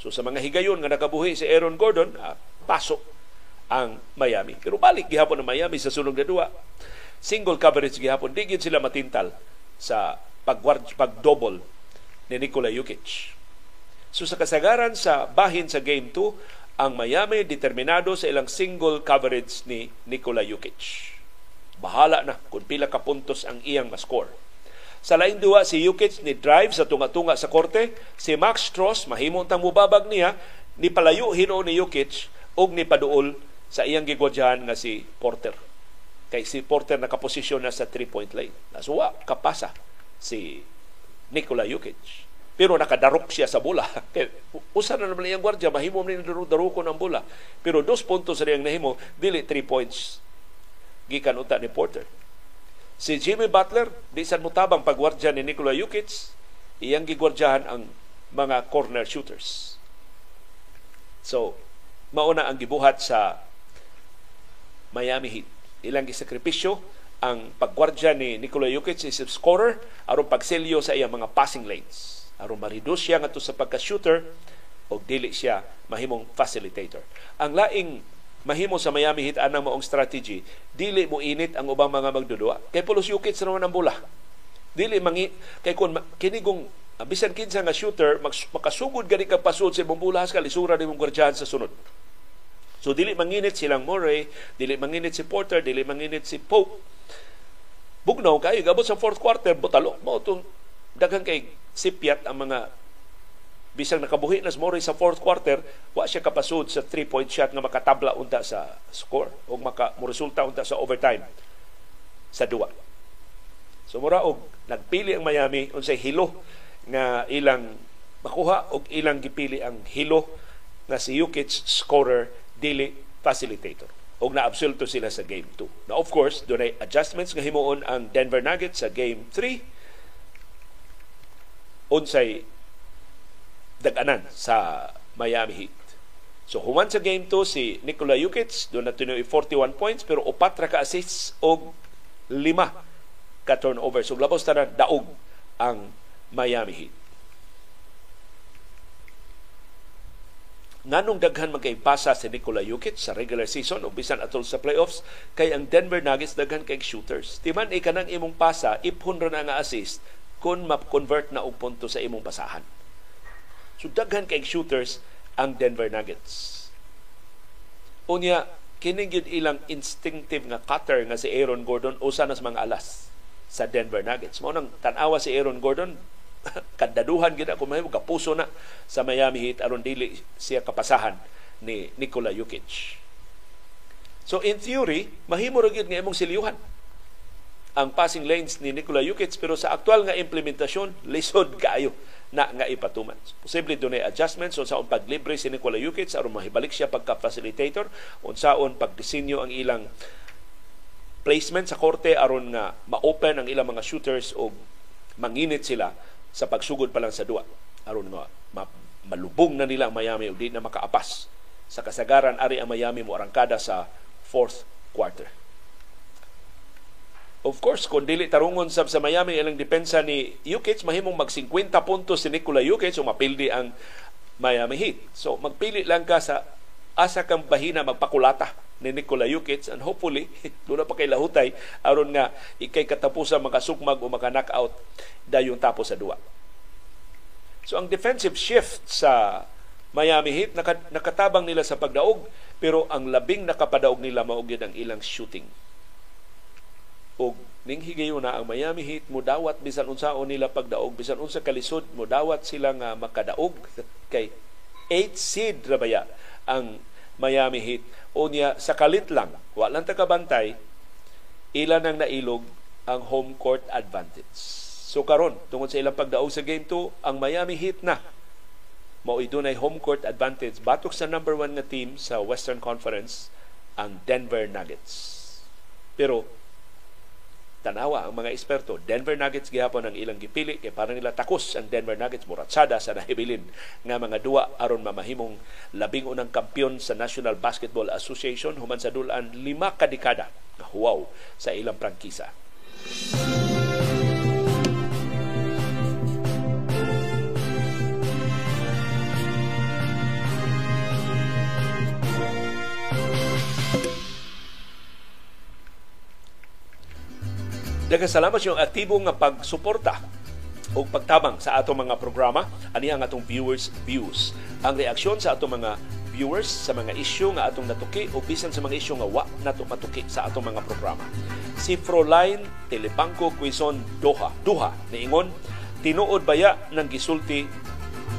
So sa mga higayon nga nakabuhi si Aaron Gordon, ah, pasok ang Miami. Pero balik gihapon ng Miami sa sulong na duwa. Single coverage gihapon, di sila matintal sa pag-double ni Nikola Jokic. So sa kasagaran sa bahin sa Game 2, ang Miami determinado sa ilang single coverage ni Nikola Jokic. Bahala na kung pila ka puntos ang iyang ma-score. Sa laing duwa si Jukic ni drive sa tunga-tunga sa korte, si Max Strauss mahimong tang mubabag niya ni palayo hino ni Jukic og ni paduol sa iyang gigwadyahan nga si Porter. Kay si Porter nakaposisyon na sa three-point line. Nasuwa kapasa si Nikola Jukic. Pero nakadarok siya sa bola. Usa na naman iyang gwardya, mahimo ni darukon ang bola. Pero dos puntos sa iyang nahimo, dili three points gikan uta ni Porter. Si Jimmy Butler, di sa mutabang pagwardya ni Nikola Jokic, iyang gigwardyahan ang mga corner shooters. So, mauna ang gibuhat sa Miami Heat. Ilang gisakripisyo ang pagwardya ni Nikola Jokic is scorer aron pagselyo sa iyang mga passing lanes. Aron ma-reduce siya ngadto sa pagka-shooter o dili siya mahimong facilitator. Ang laing mahimo sa Miami Heat anang maong strategy. Dili mo init ang ubang mga magdudua. Kay pulos yukit sa naman ang bola dili mangi kay kun kini kung uh, bisan kinsa nga shooter mag, makasugod gani ka pasud sa imong bola ka lisura nimong gwardiyan sa sunod. So dili manginit silang Murray dili manginit si Porter dili manginit si Pope. Bugnaw kayo gabot sa fourth quarter butalo. Mo tong daghang kay sipyat ang mga bisang nakabuhi na Mori sa fourth quarter, wa siya kapasud sa three-point shot nga makatabla unta sa score o maka resulta unta sa overtime sa duwa. So mura og nagpili ang Miami unsay hilo nga ilang makuha og ilang gipili ang hilo nga si Jokic scorer dili facilitator og naabsulto sila sa game 2. Now of course, dunay adjustments nga himuon ang Denver Nuggets sa game 3 unsay daganan sa Miami Heat. So human sa game 2 si Nikola Jokic doon na tinuoy 41 points pero upat ra ka assists og lima ka turnover. So labos tanan daog ang Miami Heat. Nanong daghan magkaipasa si Nikola Jokic sa regular season o bisan atol sa playoffs kay ang Denver Nuggets daghan kay shooters. Timan ay kanang imong pasa, iphon ra na nga assist kung ma-convert na og punto sa imong basahan. So daghan kay shooters ang Denver Nuggets. Unya, kining yun ilang instinctive nga cutter nga si Aaron Gordon usa na sa mga alas sa Denver Nuggets. Mao nang tan-awa si Aaron Gordon kadaduhan gid ako mahimo kapuso na sa Miami Heat aron dili siya kapasahan ni Nikola Jokic. So in theory, mahimo ra gyud nga imong siliyuhan ang passing lanes ni Nikola Jokic pero sa aktual nga implementasyon lisod kaayo na nga ipatuman. Posible dunay adjustments unsaon paglibre si Nikola Jokic aron mahibalik siya pagka facilitator unsaon pagdisenyo ang ilang placement sa korte aron nga ma-open ang ilang mga shooters o manginit sila sa pagsugod pa lang sa duwa aron nga malubong na nila ang Miami ug di na makaapas sa kasagaran ari ang Miami mo arangkada sa fourth quarter. Of course, kung dili tarungon sab sa Miami ilang depensa ni Jokic, mahimong mag 50 puntos si Nikola Jokic o mapildi ang Miami Heat. So magpili lang ka sa asa kang bahina magpakulata ni Nikola Jokic and hopefully doon pa kay lahutay aron nga ikay katapusan makasukmag o maka-knockout dayon tapos sa duwa. So ang defensive shift sa Miami Heat nakatabang nila sa pagdaog pero ang labing nakapadaog nila mao ang ilang shooting og ning higayon na ang Miami Heat mo dawat bisan unsaon nila pagdaog. Bisan unsa kalisod mo dawat sila nga makadaog. Kay 8 seed ra baya ang Miami Heat? Unya sa kalit lang wa lang ta kabantay ilan ang nailog ang home court advantage. So karon tungod sa ilang pagdaog sa game 2 ang Miami Heat na. Mao dunay home court advantage batok sa number one nga team sa Western Conference ang Denver Nuggets. Pero tanawa ang mga eksperto Denver Nuggets gihapon ang ilang gipili kay para nila takos ang Denver Nuggets muratsada sa nahibilin nga mga duwa aron mamahimong labing unang kampyon sa National Basketball Association human sa dulan lima kadekada nga huwaw sa ilang prangkisa. Daghang salamat yung aktibo nga pagsuporta o pagtabang sa atong mga programa. Ani ang atong viewers views. Ang reaksyon sa atong mga viewers sa mga isyu nga atong natuki o bisan sa mga isyu nga wa nato matuki sa atong mga programa. Si Froline Telepangko Quezon Doha. Duha niingon tinuod baya ng gisulti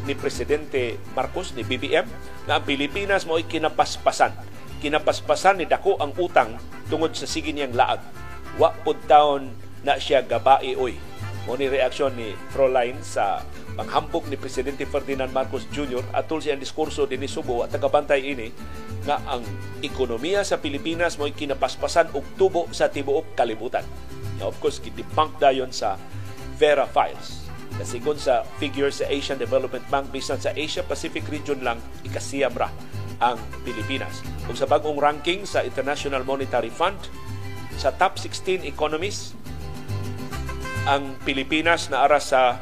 ni Presidente Marcos ni BBM na ang Pilipinas mo'y kinapaspasan? Kinapaspasan ni dako ang utang tungod sa sige niyang laag wa pud taon na siya gabai oy. Mo ni reaksyon ni Froline sa panghambog ni Presidente Ferdinand Marcos Jr. atol siyang diskurso din ni Subo at tagabantay ini nga ang ekonomiya sa Pilipinas mo'y kinapaspasan og tubo sa tibuok kalibutan. Now, of course, gidebunk dayon sa Vera Files. Kasigon sa figure sa Asian Development Bank, bisan sa Asia Pacific region lang, ikasiyam ra ang Pilipinas. Kung sa bagong ranking sa International Monetary Fund, sa top 16 economies, ang Pilipinas na ara sa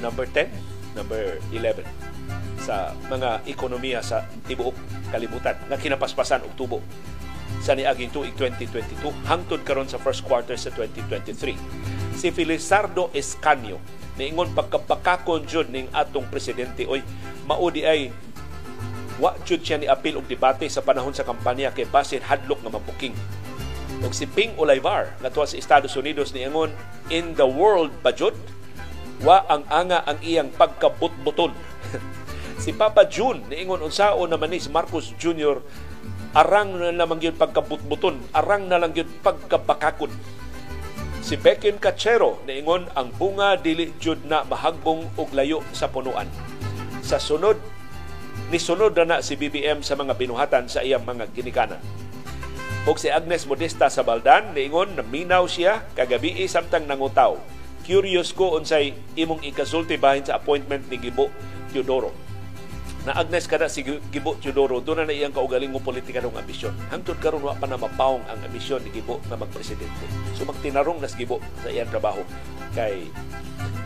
number 10, number 11 sa mga ekonomiya sa tibuok kalibutan nga kinapaspasan og tubo sa niaging tuig 2022 hangtod karon sa first quarter sa 2023. Si Felizardo Escanio niingon pagkabakakon jud ning atong presidente oy maudi ay wa jud siya ni apil og debate sa panahon sa kampanya kay basin hadlok nga mabuking ug si Ping Olivar nga sa Estados Unidos niingon in the world budget wa ang anga ang iyang pagkabutbuton. Si Papa June niingon unsao naman ni si Marcos Jr. arang na lamang yun pagkabutbuton arang na lang yun pagkabakakon. Si Bekin Cachero niingon ang bunga dili jud na mahagbong og layo sa punuan. Sa sunod ni sunod na, na si BBM sa mga binuhatan sa iyang mga ginikanan Og si Agnes Modesta sa Baldan, niingon na minaw siya kagabi samtang nangutaw. Curious ko unsay imong ikasulti bahin sa appointment ni Gibo Teodoro. Na Agnes kada si Gibo Teodoro, doon na iyang kaugaling mo politika ng ambisyon. Hangtod karon wa pa na mapawong ang ambisyon ni Gibo na magpresidente. So magtinarong nas Gibo sa iyang trabaho kay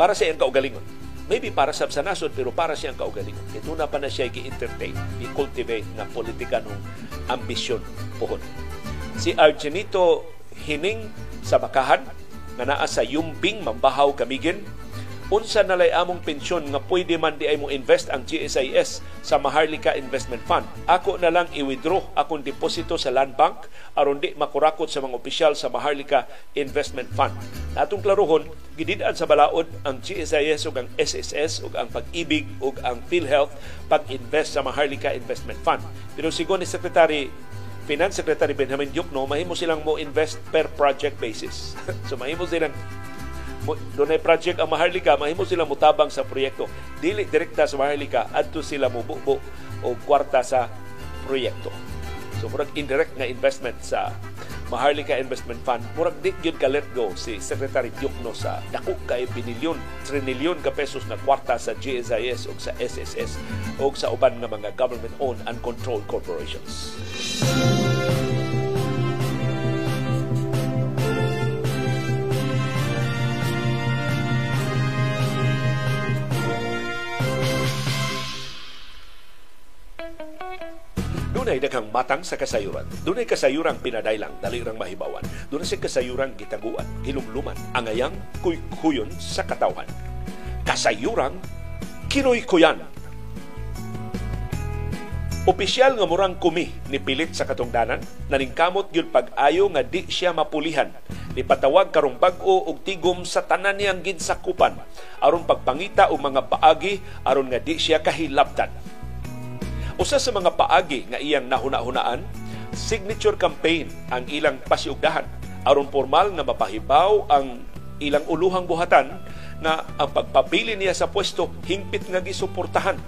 para sa iyang kaugalingon maybe para sa sa nasod pero para siyang kaugalingon. Ito na pa na siya gi-entertain, i-cultivate na politikanong ambisyon pohon. Si Argenito Hining sa Bakahan nga naa sa Yumbing Mambahaw Kamigin unsa nalay among pensyon nga pwede man di ay mo invest ang GSIS sa Maharlika Investment Fund. Ako na lang i-withdraw akong deposito sa Land Bank aron di makurakot sa mga opisyal sa Maharlika Investment Fund. Natong klarohon, gididaan sa balaod ang GSIS ug ang SSS ug ang pag-ibig ug ang PhilHealth pag-invest sa Maharlika Investment Fund. Pero sigon ni Secretary Finance Secretary Benjamin Yukno, mahimo silang mo invest per project basis. so mahimo silang doon ay project ang Maharlika, mahimo sila mutabang sa proyekto. Dili direkta sa Maharlika, adto sila mububo o kwarta sa proyekto. So murag indirect nga investment sa Maharlika Investment Fund, murag di gyud ka let go si Secretary Diokno sa dako kay binilyon, trinilyon ka pesos na kwarta sa GSIS o sa SSS o sa uban nga mga government-owned and controlled corporations. Dunay daghang matang sa kasayuran. Dunay kasayuran pinadaylang, dali rang mahibawan. Dunay sa kasayuran gitaguan, hilumluman, angayang kuy-kuyon sa katawhan. Kasayuran kinoy-kuyan. Opisyal nga murang kumi ni pilit sa katungdanan, naningkamot gyud pag-ayo nga di siya mapulihan. Nipatawag karong bag-o og tigom sa tanan niyang ginsakupan aron pagpangita og mga paagi aron nga di siya kahilabtan Usa sa mga paagi nga iyang nahuna-hunaan, signature campaign ang ilang pasiugdahan aron formal nga mapahibaw ang ilang uluhang buhatan na ang pagpabili niya sa pwesto hingpit nga gisuportahan.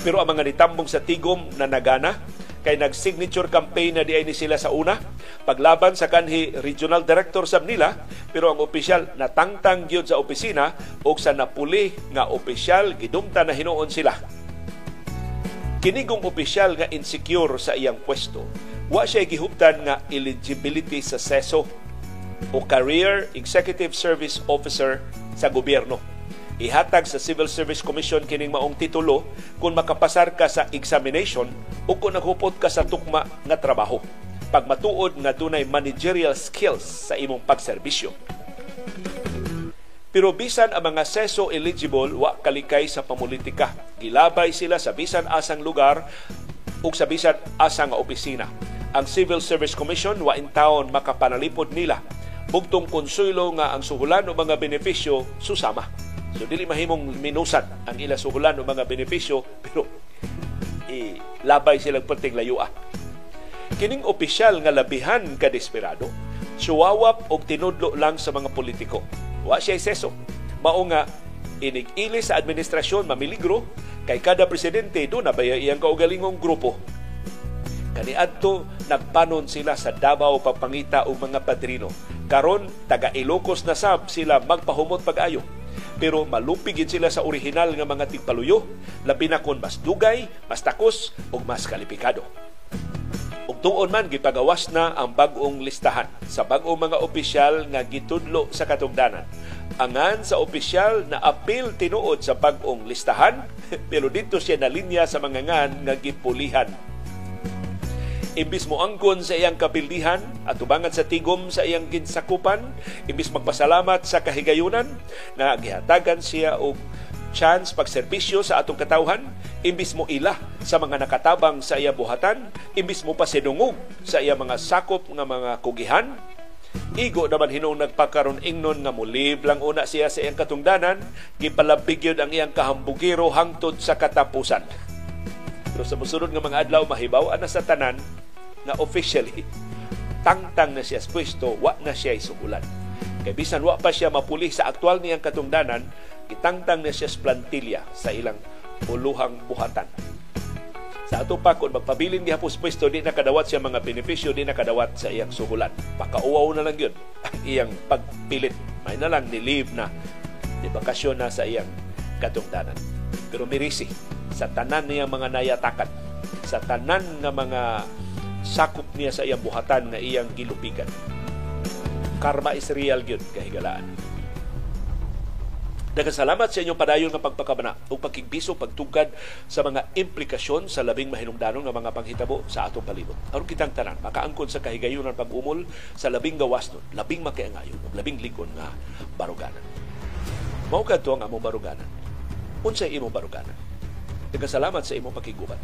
Pero ang mga nitambong sa tigom na nagana kay nag-signature campaign na di ni sila sa una paglaban sa kanhi regional director sab nila pero ang opisyal natangtang gyud sa opisina o sa napuli nga opisyal gidumta na hinuon sila Kinigong opisyal nga insecure sa iyang pwesto, wa siya gihuptan nga eligibility sa SESO o Career Executive Service Officer sa gobyerno. Ihatag sa Civil Service Commission kining maong titulo kung makapasar ka sa examination o kung naghupot ka sa tukma nga trabaho. Pagmatuod nga dunay managerial skills sa imong pagserbisyo. Pero bisan ang mga seso eligible wa kalikay sa pamulitika. Gilabay sila sa bisan asang lugar ug sa bisan asang opisina. Ang Civil Service Commission wa in taon makapanalipod nila bugtong konsulo nga ang suhulan o mga benepisyo susama. So dili mahimong minusan ang ila suhulan o mga benepisyo pero eh, labay silang perting layua. Kining opisyal nga labihan ka desperado, suwawap og tinudlo lang sa mga politiko Wa siya seso. Mao nga inig-ili sa administrasyon mamiligro kay kada presidente do na baya iyang kaugalingong grupo. Kaniadto nagpanon sila sa Davao pagpangita og mga padrino. Karon taga Ilocos na sab sila magpahumot pag-ayo. Pero malupigin sila sa orihinal nga mga tigpaluyo, labi na kon mas dugay, mas takos ug mas kalipikado. Ug tuon man gipagawas na ang bag-ong listahan sa bag-ong mga opisyal nga gitudlo sa katungdanan. Angan sa opisyal na apil tinuod sa bag-ong listahan pero dito siya na linya sa mga ngan nga gipulihan imbis mo angkon sa iyang kapildihan at tubangan sa tigom sa iyang ginsakupan, imbis magpasalamat sa kahigayunan na gihatagan siya og chance pagserbisyo sa atong katawhan, imbis mo ila sa mga nakatabang sa iya buhatan, imbis mo pasidungog sa iya mga sakop nga mga kugihan, Igo naman hinong nagpakaron ingnon nga mulib lang una siya sa iyang katungdanan, gipalabig yun ang iyang kahambugiro hangtod sa katapusan. Pero sa musunod nga mga adlaw, mahibaw na sa tanan na officially tangtang na siya sa pwesto, wa na siya isugulan. Kay bisan wa pa siya mapuli sa aktual niyang katungdanan, Itangtang na siya plantilya sa ilang uluhang buhatan. Sa ato pa, kung magpabilin niya hapos pwesto, di nakadawat siya mga benepisyo, di nakadawat sa iyang suhulan. Pakauaw na lang yun ang iyang pagpilit. May na lang nilive na, di bakasyon na sa iyang katungdanan. Pero mirisi, sa tanan niya mga nayatakan, sa tanan nga mga sakop niya sa iyang buhatan nga iyang gilupigan. Karma is real yun, kahigalaan Nagkasalamat sa inyong padayon nga pagpakabana o pagkigbiso pagtugad sa mga implikasyon sa labing mahinungdanong nga mga panghitabo sa atong palibot. Aron kitang tanan makaangkon sa kahigayunan pag-umol sa labing gawas nun, labing makiangayon, labing ligon nga baruganan. Mao kadto ang among baruganan. Unsay imong baruganan? Nagkasalamat sa imong pakiguban.